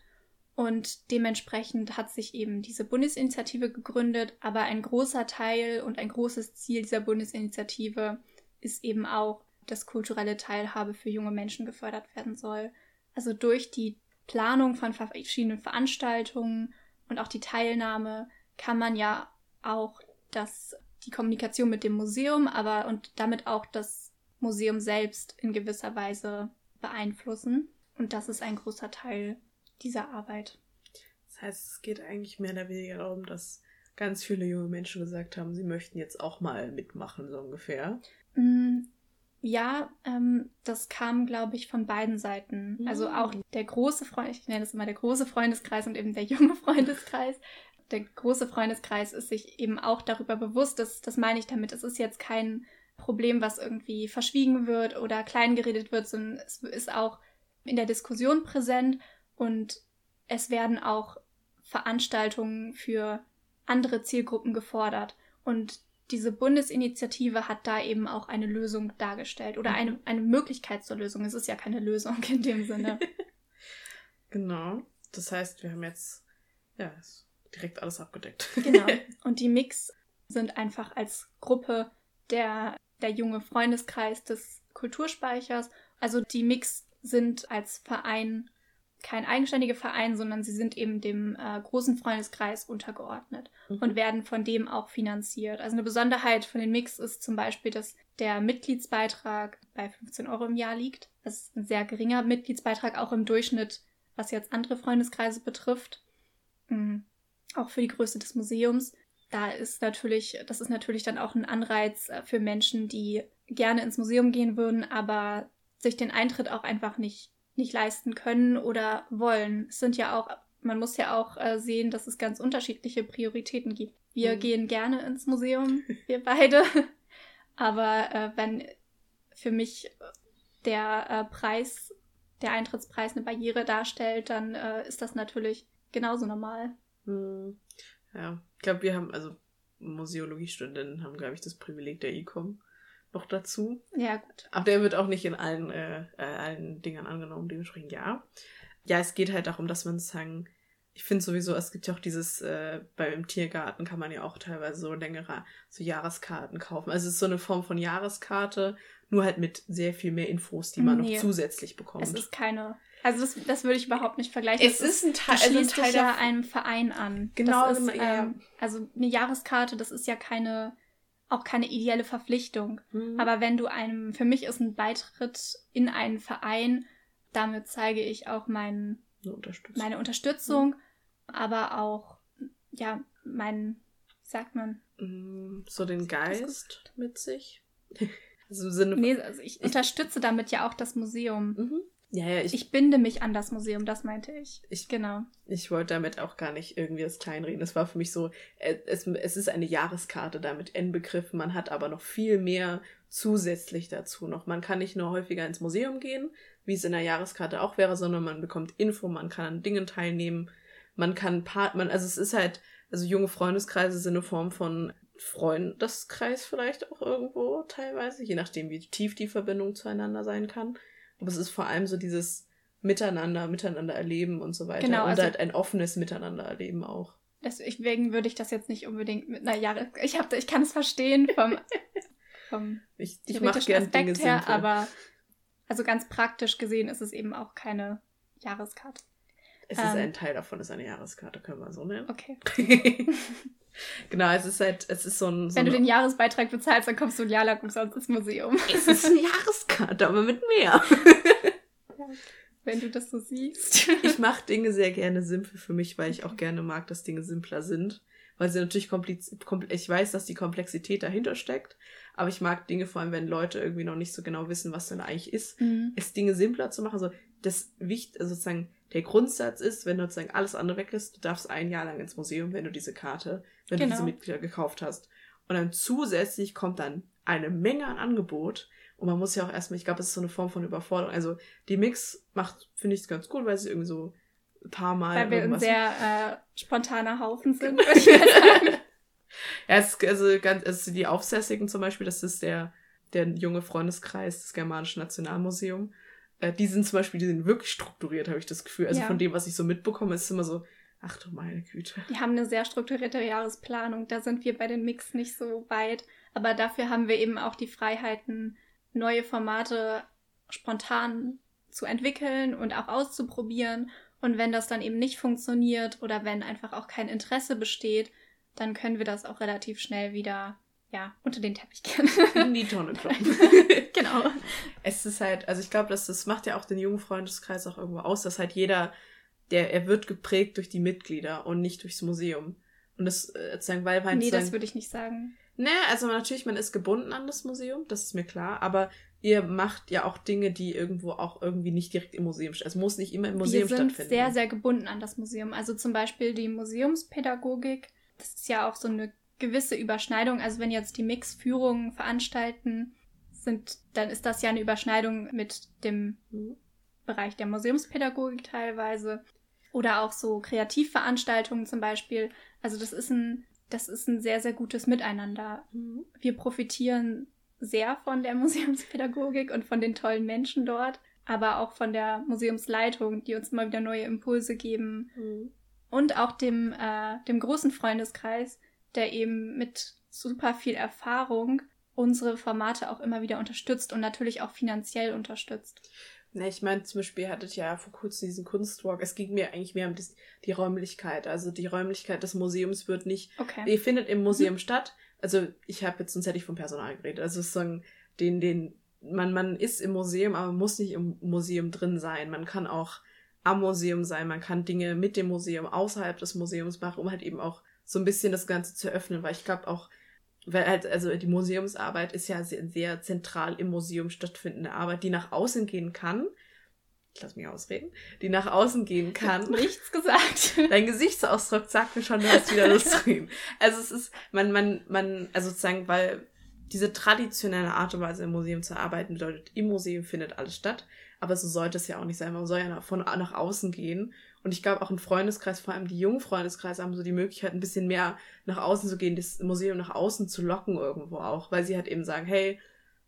Und dementsprechend hat sich eben diese Bundesinitiative gegründet, aber ein großer Teil und ein großes Ziel dieser Bundesinitiative ist eben auch, dass kulturelle Teilhabe für junge Menschen gefördert werden soll. Also durch die Planung von verschiedenen Veranstaltungen und auch die Teilnahme kann man ja auch das, die Kommunikation mit dem Museum, aber und damit auch das Museum selbst in gewisser Weise beeinflussen. Und das ist ein großer Teil dieser Arbeit. Das heißt, es geht eigentlich mehr oder weniger darum, dass ganz viele junge Menschen gesagt haben, sie möchten jetzt auch mal mitmachen, so ungefähr. Mm, ja, ähm, das kam, glaube ich, von beiden Seiten. Mhm. Also auch der große Freund, ich nenne es immer der große Freundeskreis und eben der junge Freundeskreis. Der große Freundeskreis ist sich eben auch darüber bewusst, dass, das meine ich damit, es ist jetzt kein Problem, was irgendwie verschwiegen wird oder kleingeredet wird, sondern es ist auch in der Diskussion präsent und es werden auch Veranstaltungen für andere Zielgruppen gefordert. Und diese Bundesinitiative hat da eben auch eine Lösung dargestellt oder eine, eine Möglichkeit zur Lösung. Es ist ja keine Lösung in dem Sinne. genau. Das heißt, wir haben jetzt ja, direkt alles abgedeckt. genau. Und die Mix sind einfach als Gruppe der, der junge Freundeskreis des Kulturspeichers. Also die Mix sind als Verein kein eigenständiger Verein, sondern sie sind eben dem äh, großen Freundeskreis untergeordnet mhm. und werden von dem auch finanziert. Also eine Besonderheit von den Mix ist zum Beispiel, dass der Mitgliedsbeitrag bei 15 Euro im Jahr liegt. Das ist ein sehr geringer Mitgliedsbeitrag, auch im Durchschnitt, was jetzt andere Freundeskreise betrifft. Mhm. Auch für die Größe des Museums. Da ist natürlich, das ist natürlich dann auch ein Anreiz äh, für Menschen, die gerne ins Museum gehen würden, aber sich den Eintritt auch einfach nicht nicht leisten können oder wollen. Es sind ja auch, man muss ja auch äh, sehen, dass es ganz unterschiedliche Prioritäten gibt. Wir mhm. gehen gerne ins Museum, wir beide. Aber äh, wenn für mich der äh, Preis, der Eintrittspreis eine Barriere darstellt, dann äh, ist das natürlich genauso normal. Mhm. Ja, ich glaube, wir haben, also Museologiestudenten haben, glaube ich, das Privileg der E-Com noch dazu. Ja, gut. Aber der wird auch nicht in allen, äh, äh, allen Dingern angenommen, dementsprechend ja. Ja, es geht halt darum, dass man sagen, ich finde sowieso, es gibt ja auch dieses, äh, beim Tiergarten kann man ja auch teilweise so längere, so Jahreskarten kaufen. Also es ist so eine Form von Jahreskarte, nur halt mit sehr viel mehr Infos, die man nee, noch zusätzlich bekommt. Es ist keine, also das, das würde ich überhaupt nicht vergleichen. Es das ist ein Teil, also ein Teil ja einem Verein an. Genau. Ist, ähm, also eine Jahreskarte, das ist ja keine, auch keine ideelle Verpflichtung. Mhm. Aber wenn du einem, für mich ist ein Beitritt in einen Verein, damit zeige ich auch mein, Unterstützung. meine Unterstützung, mhm. aber auch, ja, mein, wie sagt man? Mhm. So den Geist mit sich. also im Sinne nee, also ich, ich unterstütze damit ja auch das Museum. Mhm. Ja, ja, ich, ich binde mich an das Museum, das meinte ich. Ich, genau. Ich wollte damit auch gar nicht irgendwie das kleinreden. Es war für mich so, äh, es, es ist eine Jahreskarte damit inbegriffen. Man hat aber noch viel mehr zusätzlich dazu noch. Man kann nicht nur häufiger ins Museum gehen, wie es in der Jahreskarte auch wäre, sondern man bekommt Info, man kann an Dingen teilnehmen, man kann Part, man, also es ist halt, also junge Freundeskreise sind eine Form von Freundeskreis vielleicht auch irgendwo teilweise, je nachdem, wie tief die Verbindung zueinander sein kann. Aber es ist vor allem so dieses Miteinander, Miteinander erleben und so weiter. Genau, und also, halt ein offenes Miteinander erleben auch. Deswegen würde ich das jetzt nicht unbedingt mit einer Jahre. Ich, hab, ich kann es verstehen vom, vom ich, ich theoretischen Aspekt Dinge her, sinnvoll. aber also ganz praktisch gesehen ist es eben auch keine Jahreskarte. Es ähm, ist ein Teil davon, ist eine Jahreskarte, können wir so nennen. Okay. genau, es ist halt, es ist so ein. So Wenn du den Jahresbeitrag bezahlst, dann kommst du ein Jahr lang umsonst ins Museum. Es ist eine Jahreskarte, aber mit mehr. ja, wenn du das so siehst. ich mache Dinge sehr gerne simpel für mich, weil ich auch gerne mag, dass Dinge simpler sind. Weil sie natürlich kompliziert, ich weiß, dass die Komplexität dahinter steckt, aber ich mag Dinge vor allem, wenn Leute irgendwie noch nicht so genau wissen, was denn eigentlich ist, mhm. es Dinge simpler zu machen. So, das Wicht, also sozusagen, der Grundsatz ist, wenn sozusagen alles andere weg ist, du darfst ein Jahr lang ins Museum, wenn du diese Karte, wenn genau. du diese Mitglieder gekauft hast. Und dann zusätzlich kommt dann eine Menge an Angebot. Und man muss ja auch erstmal, ich glaube, es ist so eine Form von Überforderung. Also die Mix macht, finde ich, ganz gut, weil sie irgendwie so ein paar Mal. Weil wir ein sehr äh, spontaner Haufen sind, würde ich sagen. ja, es also ganz, also die Aufsässigen zum Beispiel, das ist der, der junge Freundeskreis des Germanischen Nationalmuseums. Äh, die sind zum Beispiel, die sind wirklich strukturiert, habe ich das Gefühl. Also ja. von dem, was ich so mitbekomme, ist es immer so, ach du meine Güte. Die haben eine sehr strukturierte Jahresplanung. Da sind wir bei den Mix nicht so weit. Aber dafür haben wir eben auch die Freiheiten, neue Formate spontan zu entwickeln und auch auszuprobieren. Und wenn das dann eben nicht funktioniert oder wenn einfach auch kein Interesse besteht, dann können wir das auch relativ schnell wieder ja, unter den Teppich kehren. In die Tonne kloppen. genau. Es ist halt, also ich glaube, das, das macht ja auch den jungen Freundeskreis auch irgendwo aus, dass halt jeder, der, er wird geprägt durch die Mitglieder und nicht durchs Museum. Und das, sozusagen, weil man. Nee, das würde ich nicht sagen. Ne, also natürlich, man ist gebunden an das Museum, das ist mir klar, aber ihr macht ja auch Dinge, die irgendwo auch irgendwie nicht direkt im Museum stattfinden. Es muss nicht immer im Museum stattfinden. Wir sind sehr, sehr gebunden an das Museum. Also zum Beispiel die Museumspädagogik, das ist ja auch so eine gewisse Überschneidung. Also wenn jetzt die Mix-Führungen veranstalten sind, dann ist das ja eine Überschneidung mit dem Bereich der Museumspädagogik teilweise. Oder auch so Kreativveranstaltungen zum Beispiel. Also das ist ein, das ist ein sehr, sehr gutes Miteinander. Mhm. Wir profitieren sehr von der Museumspädagogik und von den tollen Menschen dort, aber auch von der Museumsleitung, die uns immer wieder neue Impulse geben. Mhm. Und auch dem, äh, dem großen Freundeskreis, der eben mit super viel Erfahrung unsere Formate auch immer wieder unterstützt und natürlich auch finanziell unterstützt. Ne, ich meine, zum Beispiel, ihr hattet ja vor kurzem diesen Kunstwalk. Es ging mir eigentlich mehr um das, die Räumlichkeit. Also die Räumlichkeit des Museums wird nicht. Okay. Die findet im Museum mhm. statt. Also ich habe jetzt, sonst hätte ich vom Personal geredet. Also sozusagen, den, den, man, man ist im Museum, aber man muss nicht im Museum drin sein. Man kann auch am Museum sein, man kann Dinge mit dem Museum außerhalb des Museums machen, um halt eben auch so ein bisschen das Ganze zu öffnen, weil ich glaube auch, weil halt, also die Museumsarbeit ist ja sehr, sehr zentral im Museum stattfindende Arbeit, die nach außen gehen kann. Ich lass mich ausreden, die nach außen gehen kann. Nichts gesagt. Dein Gesichtsausdruck sagt mir schon, du hast wieder Lust zu reden. Also es ist, man, man, man, also sozusagen, weil diese traditionelle Art und Weise im Museum zu arbeiten bedeutet, im Museum findet alles statt. Aber so sollte es ja auch nicht sein. Man soll ja von nach außen gehen. Und ich glaube, auch ein Freundeskreis, vor allem die jungen Freundeskreise, haben so die Möglichkeit, ein bisschen mehr nach außen zu gehen, das Museum nach außen zu locken irgendwo auch. Weil sie halt eben sagen, hey,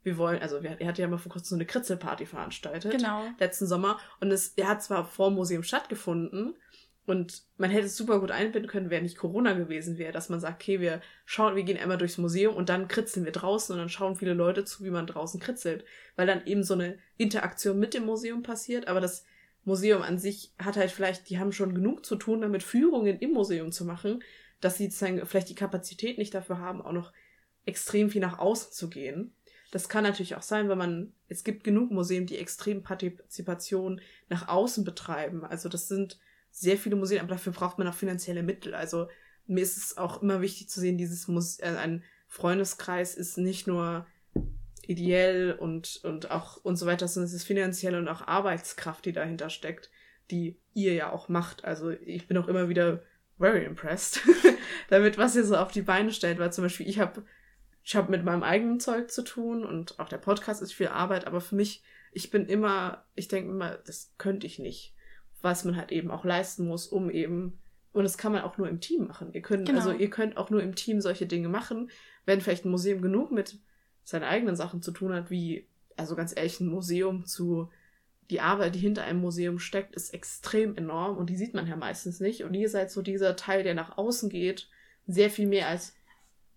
wir wollen, also er hatte ja mal vor kurzem so eine Kritzelparty veranstaltet. Genau. Letzten Sommer. Und es, er hat zwar vor dem Museum stattgefunden, und man hätte es super gut einbinden können, wäre nicht Corona gewesen wäre, dass man sagt, okay, wir schauen, wir gehen einmal durchs Museum und dann kritzeln wir draußen und dann schauen viele Leute zu, wie man draußen kritzelt. Weil dann eben so eine Interaktion mit dem Museum passiert, aber das Museum an sich hat halt vielleicht, die haben schon genug zu tun, damit Führungen im Museum zu machen, dass sie vielleicht die Kapazität nicht dafür haben, auch noch extrem viel nach außen zu gehen. Das kann natürlich auch sein, wenn man, es gibt genug Museen, die extrem Partizipation nach außen betreiben. Also das sind sehr viele Museen, aber dafür braucht man auch finanzielle Mittel. Also mir ist es auch immer wichtig zu sehen, dieses Muse äh, ein Freundeskreis ist nicht nur ideell und, und auch und so weiter, sondern es ist finanzielle und auch Arbeitskraft, die dahinter steckt, die ihr ja auch macht. Also ich bin auch immer wieder very impressed damit, was ihr so auf die Beine stellt, weil zum Beispiel ich habe ich habe mit meinem eigenen Zeug zu tun und auch der Podcast ist viel Arbeit, aber für mich, ich bin immer, ich denke immer, das könnte ich nicht was man halt eben auch leisten muss, um eben, und das kann man auch nur im Team machen. Ihr könnt, also genau. also ihr könnt auch nur im Team solche Dinge machen, wenn vielleicht ein Museum genug mit seinen eigenen Sachen zu tun hat, wie, also ganz ehrlich, ein Museum zu, die Arbeit, die hinter einem Museum steckt, ist extrem enorm und die sieht man ja meistens nicht. Und ihr seid so dieser Teil, der nach außen geht, sehr viel mehr als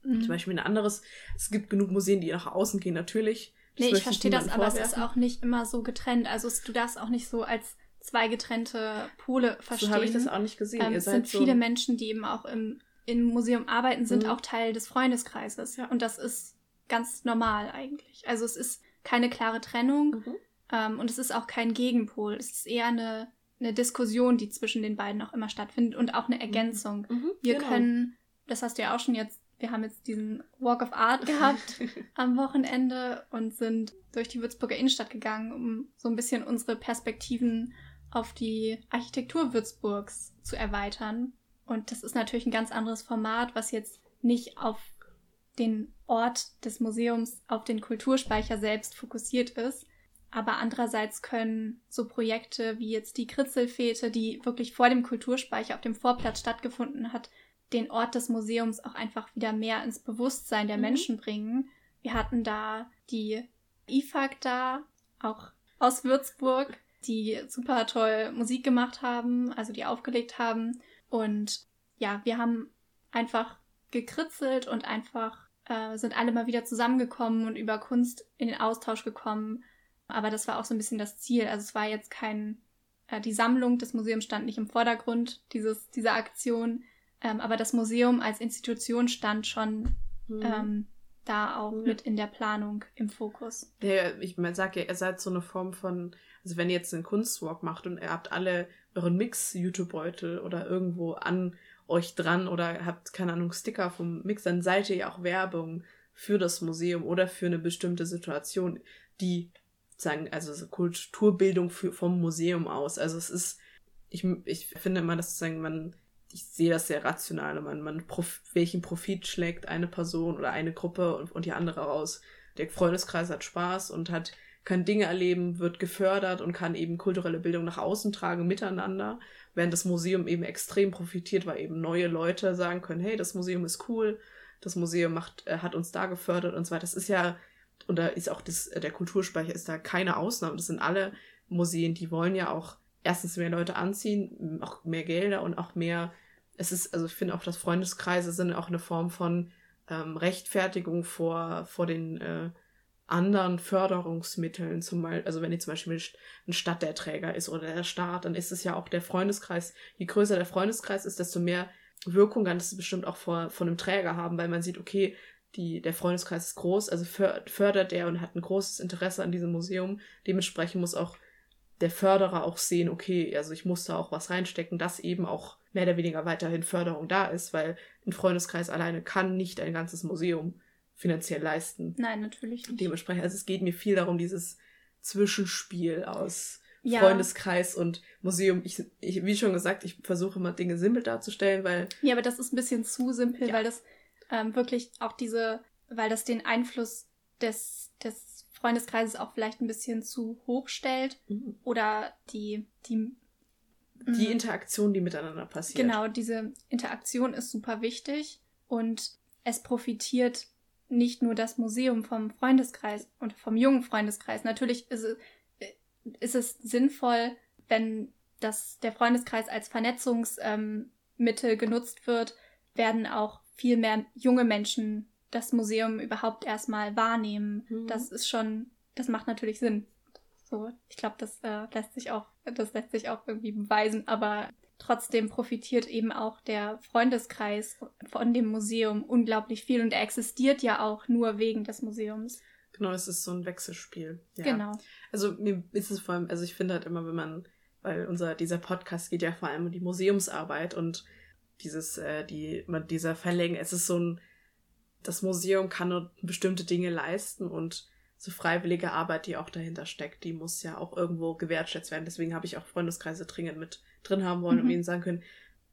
mhm. zum Beispiel ein anderes. Es gibt genug Museen, die nach außen gehen, natürlich. Das nee, ich verstehe das, aber es ist auch nicht immer so getrennt. Also du darfst auch nicht so als zwei getrennte Pole verstehen. So habe ich das auch nicht gesehen. Ähm, es sind so viele Menschen, die eben auch im, im Museum arbeiten, sind mhm. auch Teil des Freundeskreises. Ja. Und das ist ganz normal eigentlich. Also es ist keine klare Trennung mhm. ähm, und es ist auch kein Gegenpol. Es ist eher eine, eine Diskussion, die zwischen den beiden auch immer stattfindet und auch eine mhm. Ergänzung. Mhm. Wir genau. können, das hast du ja auch schon jetzt wir haben jetzt diesen Walk of Art gehabt am Wochenende und sind durch die Würzburger Innenstadt gegangen, um so ein bisschen unsere Perspektiven auf die Architektur Würzburgs zu erweitern. Und das ist natürlich ein ganz anderes Format, was jetzt nicht auf den Ort des Museums, auf den Kulturspeicher selbst fokussiert ist. Aber andererseits können so Projekte wie jetzt die Kritzelfete, die wirklich vor dem Kulturspeicher auf dem Vorplatz stattgefunden hat, den Ort des Museums auch einfach wieder mehr ins Bewusstsein der mhm. Menschen bringen. Wir hatten da die IFAG da, auch aus Würzburg, die super toll Musik gemacht haben, also die aufgelegt haben. Und ja, wir haben einfach gekritzelt und einfach äh, sind alle mal wieder zusammengekommen und über Kunst in den Austausch gekommen. Aber das war auch so ein bisschen das Ziel. Also es war jetzt kein, äh, die Sammlung des Museums stand nicht im Vordergrund dieses, dieser Aktion, ähm, aber das Museum als Institution stand schon mhm. ähm, da auch mhm. mit in der Planung im Fokus. Ja, ich sage ja, ihr seid so eine Form von also wenn ihr jetzt einen Kunstwalk macht und ihr habt alle euren Mix-YouTube-Beutel oder irgendwo an euch dran oder habt, keine Ahnung, Sticker vom Mix, dann seid ihr ja auch Werbung für das Museum oder für eine bestimmte Situation, die sagen, also Kulturbildung für, vom Museum aus. Also es ist, ich, ich finde immer, dass sozusagen man, ich sehe das sehr rational, man, man prof, welchen Profit schlägt eine Person oder eine Gruppe und, und die andere raus. Der Freundeskreis hat Spaß und hat kann Dinge erleben, wird gefördert und kann eben kulturelle Bildung nach außen tragen miteinander, während das Museum eben extrem profitiert, weil eben neue Leute sagen können, hey, das Museum ist cool, das Museum macht, äh, hat uns da gefördert und so weiter. Das ist ja, und da ist auch das, der Kulturspeicher ist da keine Ausnahme. Das sind alle Museen, die wollen ja auch erstens mehr Leute anziehen, auch mehr Gelder und auch mehr, es ist, also ich finde auch, dass Freundeskreise sind auch eine Form von ähm, Rechtfertigung vor, vor den äh, anderen Förderungsmitteln, zum Beispiel, also wenn die zum Beispiel ein Stadt der Träger ist oder der Staat, dann ist es ja auch der Freundeskreis. Je größer der Freundeskreis ist, desto mehr Wirkung kann es bestimmt auch vor, von einem Träger haben, weil man sieht, okay, die, der Freundeskreis ist groß, also fördert er und hat ein großes Interesse an diesem Museum. Dementsprechend muss auch der Förderer auch sehen, okay, also ich muss da auch was reinstecken, dass eben auch mehr oder weniger weiterhin Förderung da ist, weil ein Freundeskreis alleine kann nicht ein ganzes Museum finanziell leisten. Nein, natürlich nicht. Dementsprechend, also es geht mir viel darum, dieses Zwischenspiel aus ja. Freundeskreis und Museum. Ich, ich, wie schon gesagt, ich versuche immer Dinge simpel darzustellen, weil. Ja, aber das ist ein bisschen zu simpel, ja. weil das ähm, wirklich auch diese, weil das den Einfluss des, des Freundeskreises auch vielleicht ein bisschen zu hoch stellt. Mhm. Oder die, die die mhm. Interaktion, die miteinander passiert. Genau, diese Interaktion ist super wichtig und es profitiert nicht nur das Museum vom Freundeskreis und vom jungen Freundeskreis. Natürlich ist es, ist es sinnvoll, wenn das, der Freundeskreis als Vernetzungsmittel ähm, genutzt wird, werden auch viel mehr junge Menschen das Museum überhaupt erstmal wahrnehmen. Mhm. Das ist schon, das macht natürlich Sinn. So, ich glaube, das äh, lässt sich auch, das lässt sich auch irgendwie beweisen, aber trotzdem profitiert eben auch der Freundeskreis von dem Museum unglaublich viel und er existiert ja auch nur wegen des Museums. Genau, es ist so ein Wechselspiel. Ja. Genau. Also mir ist es vor allem, also ich finde halt immer, wenn man, weil unser, dieser Podcast geht ja vor allem um die Museumsarbeit und dieses, äh, die, man, dieser Verlängen, es ist so ein, das Museum kann nur bestimmte Dinge leisten und so freiwillige Arbeit, die auch dahinter steckt, die muss ja auch irgendwo gewertschätzt werden. Deswegen habe ich auch Freundeskreise dringend mit drin haben wollen, mhm. um ihnen sagen können,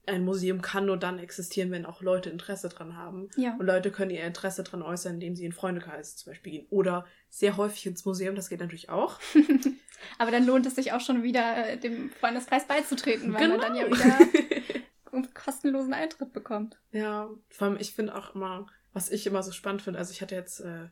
ein Museum kann nur dann existieren, wenn auch Leute Interesse dran haben. Ja. Und Leute können ihr Interesse dran äußern, indem sie in Freundekreise zum Beispiel gehen. Oder sehr häufig ins Museum, das geht natürlich auch. Aber dann lohnt es sich auch schon wieder, äh, dem Freundeskreis beizutreten, weil genau. man dann ja genau. wieder kostenlosen Eintritt bekommt. Ja, vor allem, ich finde auch immer, was ich immer so spannend finde, also ich hatte jetzt äh,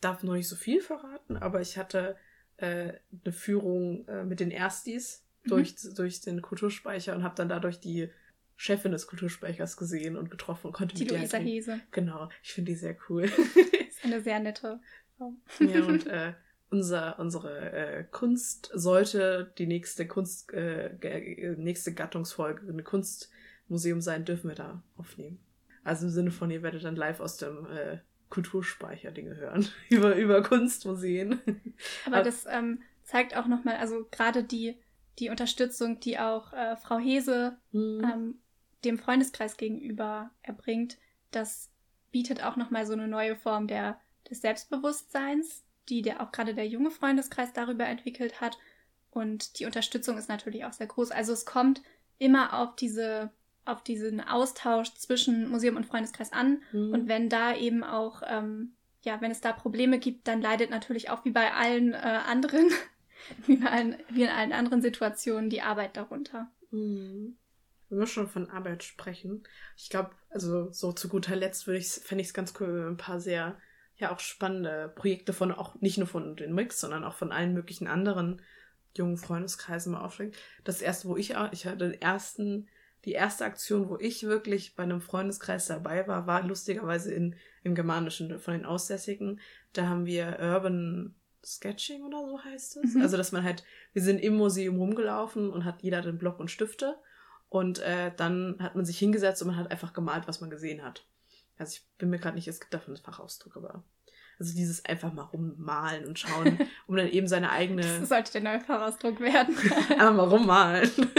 darf noch nicht so viel verraten, aber ich hatte äh, eine Führung äh, mit den Erstis mhm. durch, durch den Kulturspeicher und habe dann dadurch die Chefin des Kulturspeichers gesehen und getroffen und konnte die mit Luisa halt Hese. Genau, ich finde die sehr cool. ist eine sehr nette Frau. ja, und äh, unser, unsere äh, Kunst sollte die nächste Kunst, äh, nächste Gattungsfolge, eine Kunstmuseum sein, dürfen wir da aufnehmen. Also im Sinne von, ihr werdet dann live aus dem äh, Kulturspeicher-Dinge hören. über, über Kunstmuseen. Aber das ähm, zeigt auch nochmal, also gerade die, die Unterstützung, die auch äh, Frau Hese mhm. ähm, dem Freundeskreis gegenüber erbringt, das bietet auch nochmal so eine neue Form der, des Selbstbewusstseins, die der auch gerade der junge Freundeskreis darüber entwickelt hat. Und die Unterstützung ist natürlich auch sehr groß. Also es kommt immer auf diese auf diesen Austausch zwischen Museum und Freundeskreis an. Mhm. Und wenn da eben auch, ähm, ja, wenn es da Probleme gibt, dann leidet natürlich auch wie bei allen äh, anderen, wie, bei allen, wie in allen anderen Situationen die Arbeit darunter. Mhm. Wenn wir schon von Arbeit sprechen, ich glaube, also so zu guter Letzt würde ich, fände ich es ganz cool, wenn wir ein paar sehr, ja, auch spannende Projekte von auch nicht nur von den Mix, sondern auch von allen möglichen anderen jungen Freundeskreisen mal aufschlägt. Das erste, wo ich, ich hatte den ersten die erste Aktion, wo ich wirklich bei einem Freundeskreis dabei war, war lustigerweise in, im Germanischen von den Aussässigen. Da haben wir Urban Sketching oder so heißt es. Mhm. Also, dass man halt, wir sind im Museum rumgelaufen und hat jeder den Block und Stifte. Und äh, dann hat man sich hingesetzt und man hat einfach gemalt, was man gesehen hat. Also ich bin mir gerade nicht, es gibt dafür einen Fachausdruck, aber also dieses einfach mal rummalen und schauen, um dann eben seine eigene. Das sollte der neue Fachausdruck werden. einfach mal rummalen.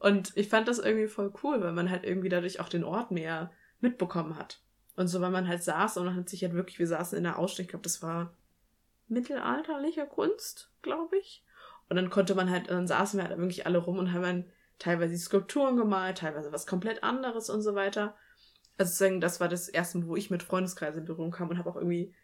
Und ich fand das irgendwie voll cool, weil man halt irgendwie dadurch auch den Ort mehr mitbekommen hat. Und so, weil man halt saß und man hat sich halt wirklich, wir saßen in der Ausstellung, ich glaube, das war mittelalterliche Kunst, glaube ich. Und dann konnte man halt, dann saßen wir halt wirklich alle rum und haben dann teilweise Skulpturen gemalt, teilweise was komplett anderes und so weiter. Also sozusagen, das war das erste Mal, wo ich mit Freundeskreisen in Berührung kam und habe auch irgendwie,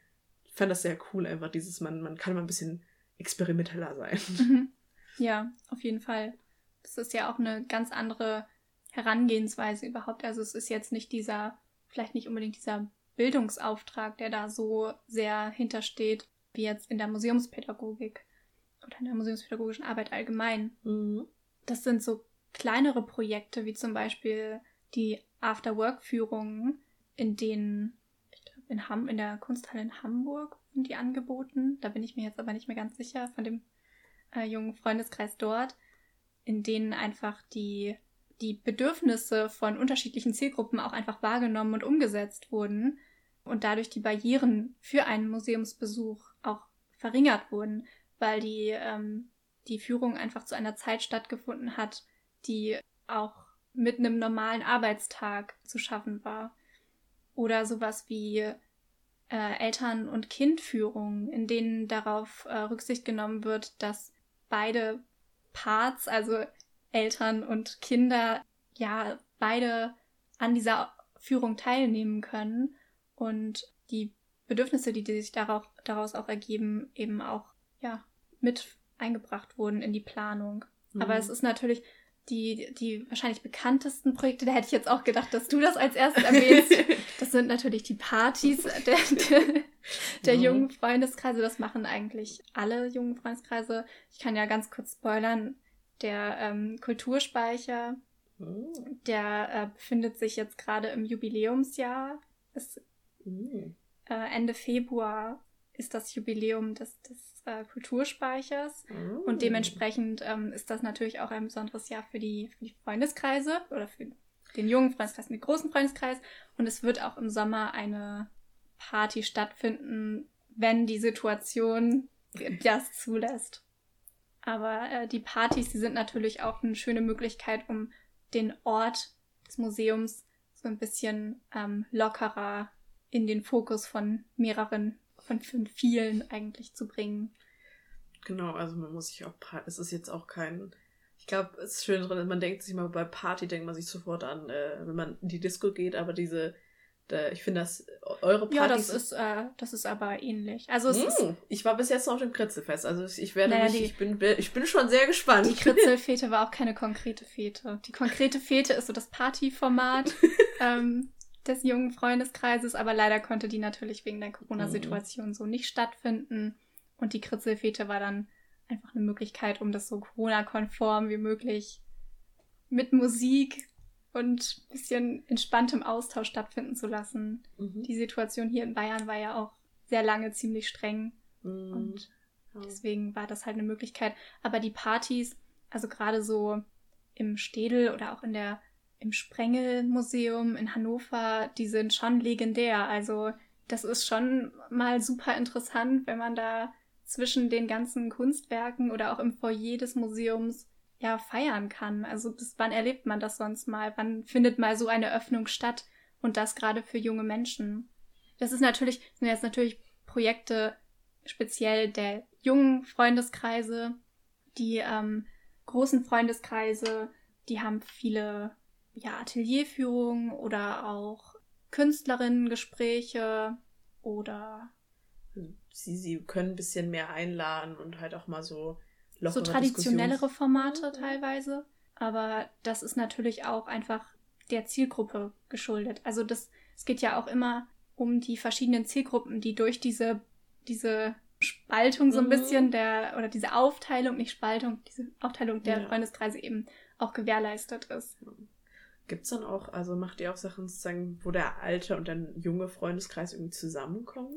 ich fand das sehr cool, einfach dieses, man, man kann mal ein bisschen experimenteller sein. Mhm. Ja, auf jeden Fall. Das ist ja auch eine ganz andere Herangehensweise überhaupt. Also es ist jetzt nicht dieser, vielleicht nicht unbedingt dieser Bildungsauftrag, der da so sehr hintersteht, wie jetzt in der Museumspädagogik oder in der museumspädagogischen Arbeit allgemein. Mhm. Das sind so kleinere Projekte, wie zum Beispiel die After-Work-Führungen, in denen, ich glaube, in, Ham in der Kunsthalle in Hamburg wurden die angeboten. Da bin ich mir jetzt aber nicht mehr ganz sicher von dem äh, jungen Freundeskreis dort, in denen einfach die, die Bedürfnisse von unterschiedlichen Zielgruppen auch einfach wahrgenommen und umgesetzt wurden und dadurch die Barrieren für einen Museumsbesuch auch verringert wurden, weil die, ähm, die Führung einfach zu einer Zeit stattgefunden hat, die auch mit einem normalen Arbeitstag zu schaffen war. Oder sowas wie äh, Eltern- und Kindführung, in denen darauf äh, Rücksicht genommen wird, dass beide Parts, also Eltern und Kinder, ja, beide an dieser Führung teilnehmen können und die Bedürfnisse, die, die sich darauf, daraus auch ergeben, eben auch, ja, mit eingebracht wurden in die Planung. Mhm. Aber es ist natürlich die, die wahrscheinlich bekanntesten Projekte, da hätte ich jetzt auch gedacht, dass du das als erstes erwähnst. Das sind natürlich die Partys der, der, der mhm. jungen Freundeskreise. Das machen eigentlich alle jungen Freundeskreise. Ich kann ja ganz kurz spoilern. Der ähm, Kulturspeicher, mhm. der äh, befindet sich jetzt gerade im Jubiläumsjahr. Ist, mhm. äh, Ende Februar ist das Jubiläum des, des äh, Kulturspeichers. Mm. Und dementsprechend ähm, ist das natürlich auch ein besonderes Jahr für die, für die Freundeskreise oder für den jungen Freundeskreis, den großen Freundeskreis. Und es wird auch im Sommer eine Party stattfinden, wenn die Situation das zulässt. Aber äh, die Partys, die sind natürlich auch eine schöne Möglichkeit, um den Ort des Museums so ein bisschen ähm, lockerer in den Fokus von mehreren von, von vielen eigentlich zu bringen. Genau, also man muss sich auch, es ist jetzt auch kein, ich glaube, es ist schön drin, man denkt sich mal bei Party, denkt man sich sofort an, äh, wenn man in die Disco geht, aber diese, da, ich finde das, eure Partys. Ja, das ist, äh, das ist aber ähnlich. Also es mm, ist, ich war bis jetzt noch auf dem Kritzelfest, also ich werde naja, mich, die, ich bin, ich bin schon sehr gespannt. Die Kritzelfete war auch keine konkrete Fete. Die konkrete Fete ist so das Partyformat. ähm, des jungen Freundeskreises, aber leider konnte die natürlich wegen der Corona-Situation mhm. so nicht stattfinden. Und die Kritzelfete war dann einfach eine Möglichkeit, um das so Corona-konform wie möglich mit Musik und ein bisschen entspanntem Austausch stattfinden zu lassen. Mhm. Die Situation hier in Bayern war ja auch sehr lange ziemlich streng. Mhm. Und deswegen war das halt eine Möglichkeit. Aber die Partys, also gerade so im Städel oder auch in der im Sprengelmuseum in Hannover, die sind schon legendär. Also das ist schon mal super interessant, wenn man da zwischen den ganzen Kunstwerken oder auch im Foyer des Museums ja feiern kann. Also bis wann erlebt man das sonst mal? Wann findet mal so eine Öffnung statt? Und das gerade für junge Menschen. Das ist natürlich, sind jetzt natürlich Projekte speziell der jungen Freundeskreise, die ähm, großen Freundeskreise, die haben viele ja, Atelierführungen oder auch Künstlerinnengespräche oder sie, sie können ein bisschen mehr einladen und halt auch mal so so traditionellere Formate teilweise. Aber das ist natürlich auch einfach der Zielgruppe geschuldet. Also das, es geht ja auch immer um die verschiedenen Zielgruppen, die durch diese, diese Spaltung so ein mhm. bisschen der, oder diese Aufteilung, nicht Spaltung, diese Aufteilung der ja. Freundeskreise eben auch gewährleistet ist. Gibt es dann auch, also macht ihr auch Sachen sozusagen, wo der alte und der junge Freundeskreis irgendwie zusammenkommen?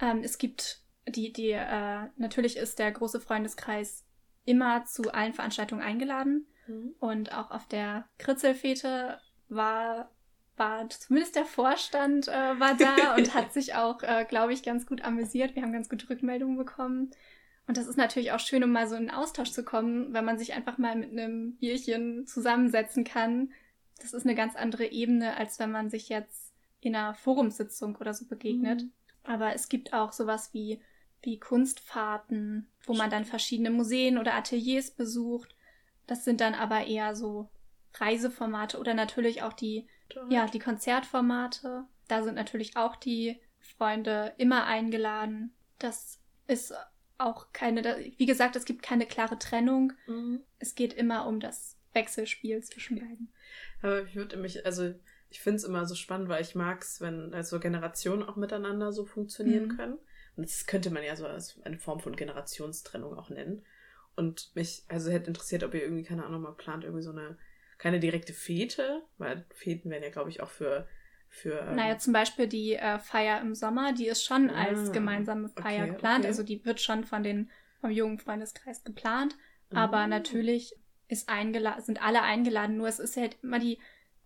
Ähm, es gibt die, die, äh, natürlich ist der große Freundeskreis immer zu allen Veranstaltungen eingeladen. Mhm. Und auch auf der Kritzelfete war, war zumindest der Vorstand äh, war da und hat sich auch, äh, glaube ich, ganz gut amüsiert. Wir haben ganz gute Rückmeldungen bekommen. Und das ist natürlich auch schön, um mal so in Austausch zu kommen, wenn man sich einfach mal mit einem Bierchen zusammensetzen kann das ist eine ganz andere Ebene, als wenn man sich jetzt in einer Forumssitzung oder so begegnet. Mhm. Aber es gibt auch sowas wie, wie Kunstfahrten, wo man dann verschiedene Museen oder Ateliers besucht. Das sind dann aber eher so Reiseformate oder natürlich auch die, ja, die Konzertformate. Da sind natürlich auch die Freunde immer eingeladen. Das ist auch keine, wie gesagt, es gibt keine klare Trennung. Mhm. Es geht immer um das Wechselspiel zwischen beiden. Aber ich würde mich, also ich finde es immer so spannend, weil ich mag es, wenn also Generationen auch miteinander so funktionieren mhm. können. Und das könnte man ja so als eine Form von Generationstrennung auch nennen. Und mich, also hätte interessiert, ob ihr irgendwie, keine Ahnung, mal plant, irgendwie so eine, keine direkte Fete, weil Feten werden ja, glaube ich, auch für, Für, ähm, Naja, zum Beispiel die äh, Feier im Sommer, die ist schon als Ah, gemeinsame Feier okay, geplant. okay. Also die wird schon von den vom jungen Freundeskreis geplant. Aber Ah. natürlich ist eingela sind alle eingeladen. Nur es ist halt immer die,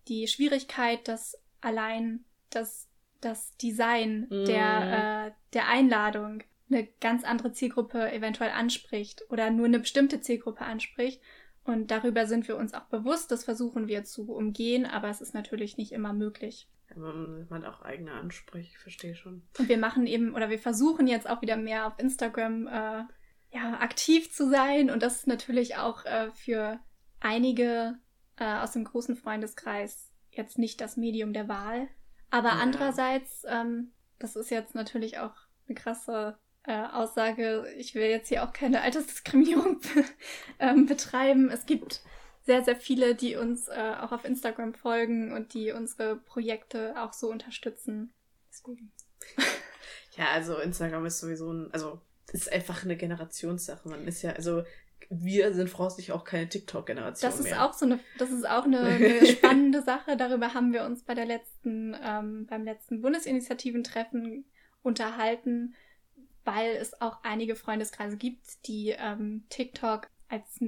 die Schwierigkeit, dass allein das, das Design Mhm. der, äh, der Einladung eine ganz andere Zielgruppe eventuell anspricht oder nur eine bestimmte Zielgruppe anspricht. Und darüber sind wir uns auch bewusst. Das versuchen wir zu umgehen, aber es ist natürlich nicht immer möglich. man, man auch eigene Ansprüche, ich verstehe schon. Und wir machen eben, oder wir versuchen jetzt auch wieder mehr auf Instagram äh, ja, aktiv zu sein. Und das ist natürlich auch äh, für einige äh, aus dem großen Freundeskreis jetzt nicht das Medium der Wahl. Aber Ja. andererseits, ähm, das ist jetzt natürlich auch eine krasse äh, Aussage. Ich will jetzt hier auch keine Altersdiskriminierung ähm, betreiben. Es gibt sehr, sehr viele, die uns äh, auch auf Instagram folgen und die unsere Projekte auch so unterstützen. Deswegen. Ja, also Instagram ist sowieso ein, also ist einfach eine Generationssache. Man ist ja, also wir sind voraussichtlich auch keine TikTok-Generation Das ist mehr. auch so eine, das ist auch eine, eine spannende Sache. Darüber haben wir uns bei der letzten, ähm, beim letzten Bundesinitiativentreffen unterhalten, weil es auch einige Freundeskreise gibt, die ähm, TikTok als,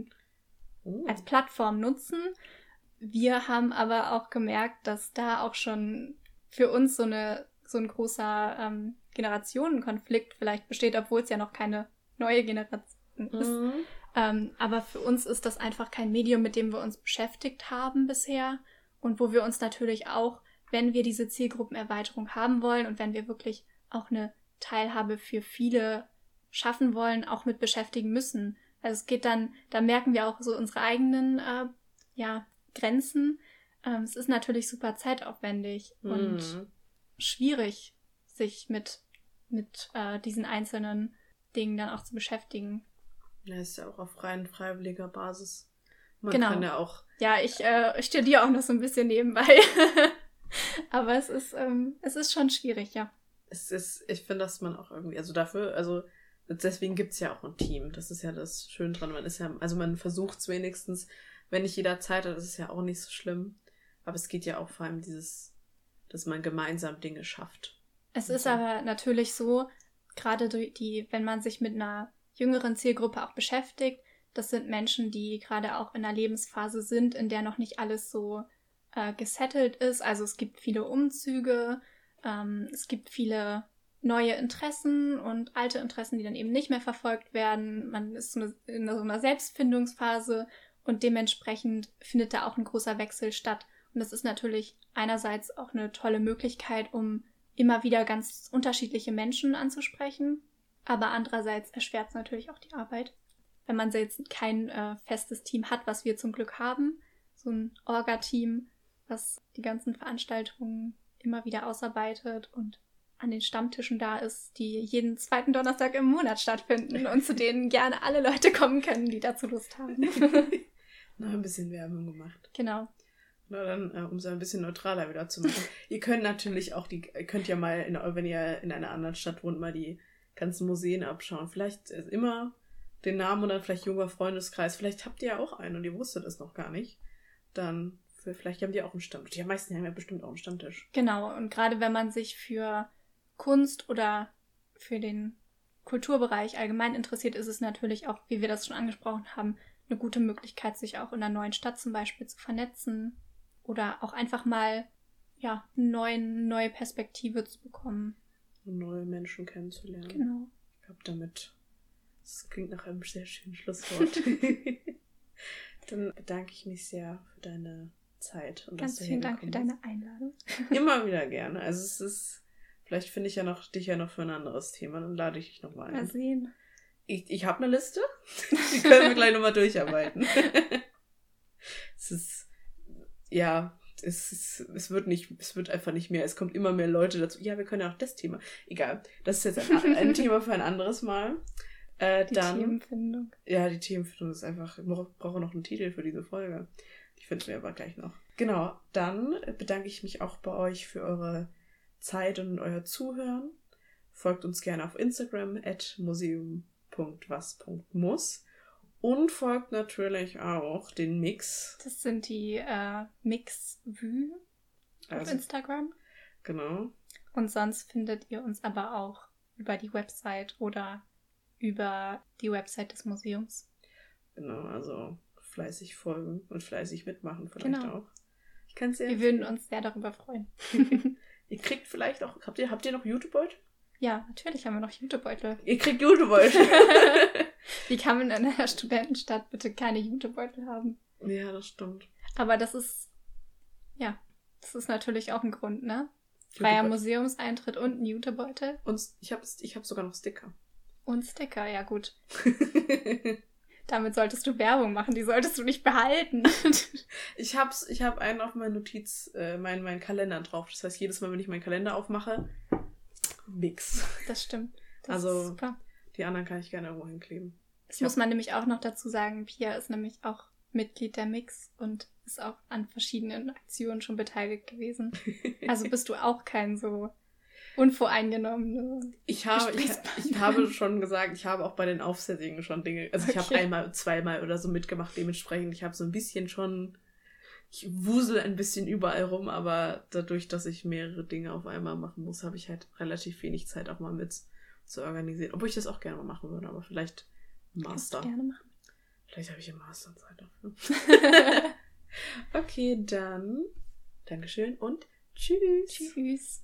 Oh. als Plattform nutzen. Wir haben aber auch gemerkt, dass da auch schon für uns so eine so ein großer ähm, Generationenkonflikt vielleicht besteht, obwohl es ja noch keine neue Generation ist. Mhm. Ähm, aber für uns ist das einfach kein Medium, mit dem wir uns beschäftigt haben bisher und wo wir uns natürlich auch, wenn wir diese Zielgruppenerweiterung haben wollen und wenn wir wirklich auch eine Teilhabe für viele schaffen wollen, auch mit beschäftigen müssen. Also es geht dann, da merken wir auch so unsere eigenen äh, ja, Grenzen. Ähm, es ist natürlich super zeitaufwendig und Mhm. schwierig, sich mit, mit äh, diesen einzelnen Dingen dann auch zu beschäftigen. Ja, ist ja auch auf rein freiwilliger Basis. Man Genau. kann ja auch, Ja, ich äh, studiere auch noch so ein bisschen nebenbei. Aber es ist, ähm, es ist schon schwierig, ja. es ist, ich finde, dass man auch irgendwie, also dafür, also deswegen gibt es ja auch ein Team. Das ist ja das Schöne dran. Man ist ja, also man versucht es wenigstens, wenn nicht jeder Zeit hat, das ist ja auch nicht so schlimm. Aber es geht ja auch vor allem dieses, dass man gemeinsam Dinge schafft. Es ist aber natürlich so, gerade durch die, wenn man sich mit einer jüngeren Zielgruppe auch beschäftigt, das sind Menschen, die gerade auch in einer Lebensphase sind, in der noch nicht alles so äh, gesettelt ist. Also es gibt viele Umzüge, ähm, es gibt viele neue Interessen und alte Interessen, die dann eben nicht mehr verfolgt werden. Man ist in so einer Selbstfindungsphase und dementsprechend findet da auch ein großer Wechsel statt. Und das ist natürlich einerseits auch eine tolle Möglichkeit, um immer wieder ganz unterschiedliche Menschen anzusprechen. Aber andererseits erschwert es natürlich auch die Arbeit. Wenn man jetzt kein äh, festes Team hat, was wir zum Glück haben, so ein Orga-Team, was die ganzen Veranstaltungen immer wieder ausarbeitet und an den Stammtischen da ist, die jeden zweiten Donnerstag im Monat stattfinden und zu denen gerne alle Leute kommen können, die dazu Lust haben. Noch ein bisschen Werbung gemacht. genau. Na dann, äh, um es ein bisschen neutraler wieder zu machen. ihr könnt natürlich auch die, ihr könnt ja mal, in, wenn ihr in einer anderen Stadt wohnt, mal die ganzen Museen abschauen. Vielleicht äh, immer den Namen und dann vielleicht junger Freundeskreis. Vielleicht habt ihr ja auch einen und ihr wusstet es noch gar nicht. Dann, für, vielleicht haben die auch einen Stammtisch. Die meisten haben ja bestimmt auch einen Stammtisch. Genau, und gerade wenn man sich für Kunst oder für den Kulturbereich allgemein interessiert, ist es natürlich auch, wie wir das schon angesprochen haben, eine gute Möglichkeit, sich auch in einer neuen Stadt zum Beispiel zu vernetzen oder auch einfach mal ja, eine neue Perspektive zu bekommen. Und neue Menschen kennenzulernen. Genau. Ich glaube, damit. Das klingt nach einem sehr schönen Schlusswort. Dann bedanke ich mich sehr für deine Zeit. Und Ganz dass du vielen Dank für deine Einladung. Immer wieder gerne. Also es ist. Vielleicht finde ich ja noch dich ja noch für ein anderes Thema. Dann lade ich dich nochmal Mal ein. sehen. Ich, ich habe eine Liste. Die können wir gleich nochmal durcharbeiten. es ist. Ja, es, ist, es wird nicht, es wird einfach nicht mehr. Es kommt immer mehr Leute dazu. Ja, wir können ja auch das Thema. Egal. Das ist jetzt ein, ein Thema für ein anderes Mal. Äh, Die dann. Themenfindung. Ja, die Themenfindung ist einfach, ich bra- brauche noch einen Titel für diese Folge. Die finden wir aber gleich noch. Genau, dann bedanke ich mich auch bei euch für eure Zeit und euer Zuhören. Folgt uns gerne auf Instagram at museum.was.muss und folgt natürlich auch den Mix. Das sind die äh, Mix-Vue auf Also, Instagram. Genau. Und sonst findet ihr uns aber auch über die Website oder über die Website des Museums. Genau, also fleißig folgen und fleißig mitmachen vielleicht Genau. auch. Ich kann es Wir würden uns sehr darüber freuen. Ihr kriegt vielleicht auch, habt ihr, habt ihr noch Jutebeutel? Ja, natürlich haben wir noch Jutebeutel. Ihr kriegt Jutebeutel. Wie kann man in einer Studentenstadt bitte keine Jutebeutel haben? ja, das stimmt. Aber das ist, ja, das ist natürlich auch ein Grund, ne? Freier. Museumseintritt und ein Jutebeutel. Und ich habe ich hab sogar noch Sticker. Und Sticker, ja gut. Damit solltest du Werbung machen, die solltest du nicht behalten. ich hab's, ich habe einen auf meinen Notiz, äh, meinen, meinen Kalender drauf. Das heißt, jedes Mal, wenn ich meinen Kalender aufmache, nix. Das stimmt. Das Also- ist super. Die anderen kann ich gerne irgendwo hinkleben. Das muss man nämlich auch noch dazu sagen. Pia ist nämlich auch Mitglied der Mix und ist auch an verschiedenen Aktionen schon beteiligt gewesen. Also bist du auch kein so unvoreingenommen. Ich habe, ich, ich habe schon gesagt, ich habe auch bei den Aufsässigen schon Dinge. Also ich habe Okay. einmal, zweimal oder so mitgemacht. Dementsprechend, ich habe so ein bisschen schon. Ich wusel ein bisschen überall rum, aber dadurch, dass ich mehrere Dinge auf einmal machen muss, habe ich halt relativ wenig Zeit auch mal mit zu organisieren. Obwohl ich das auch gerne mal machen würde, aber vielleicht Master. gerne machen. Vielleicht habe ich im Master Zeit dafür. okay, dann Dankeschön und tschüss. Tschüss.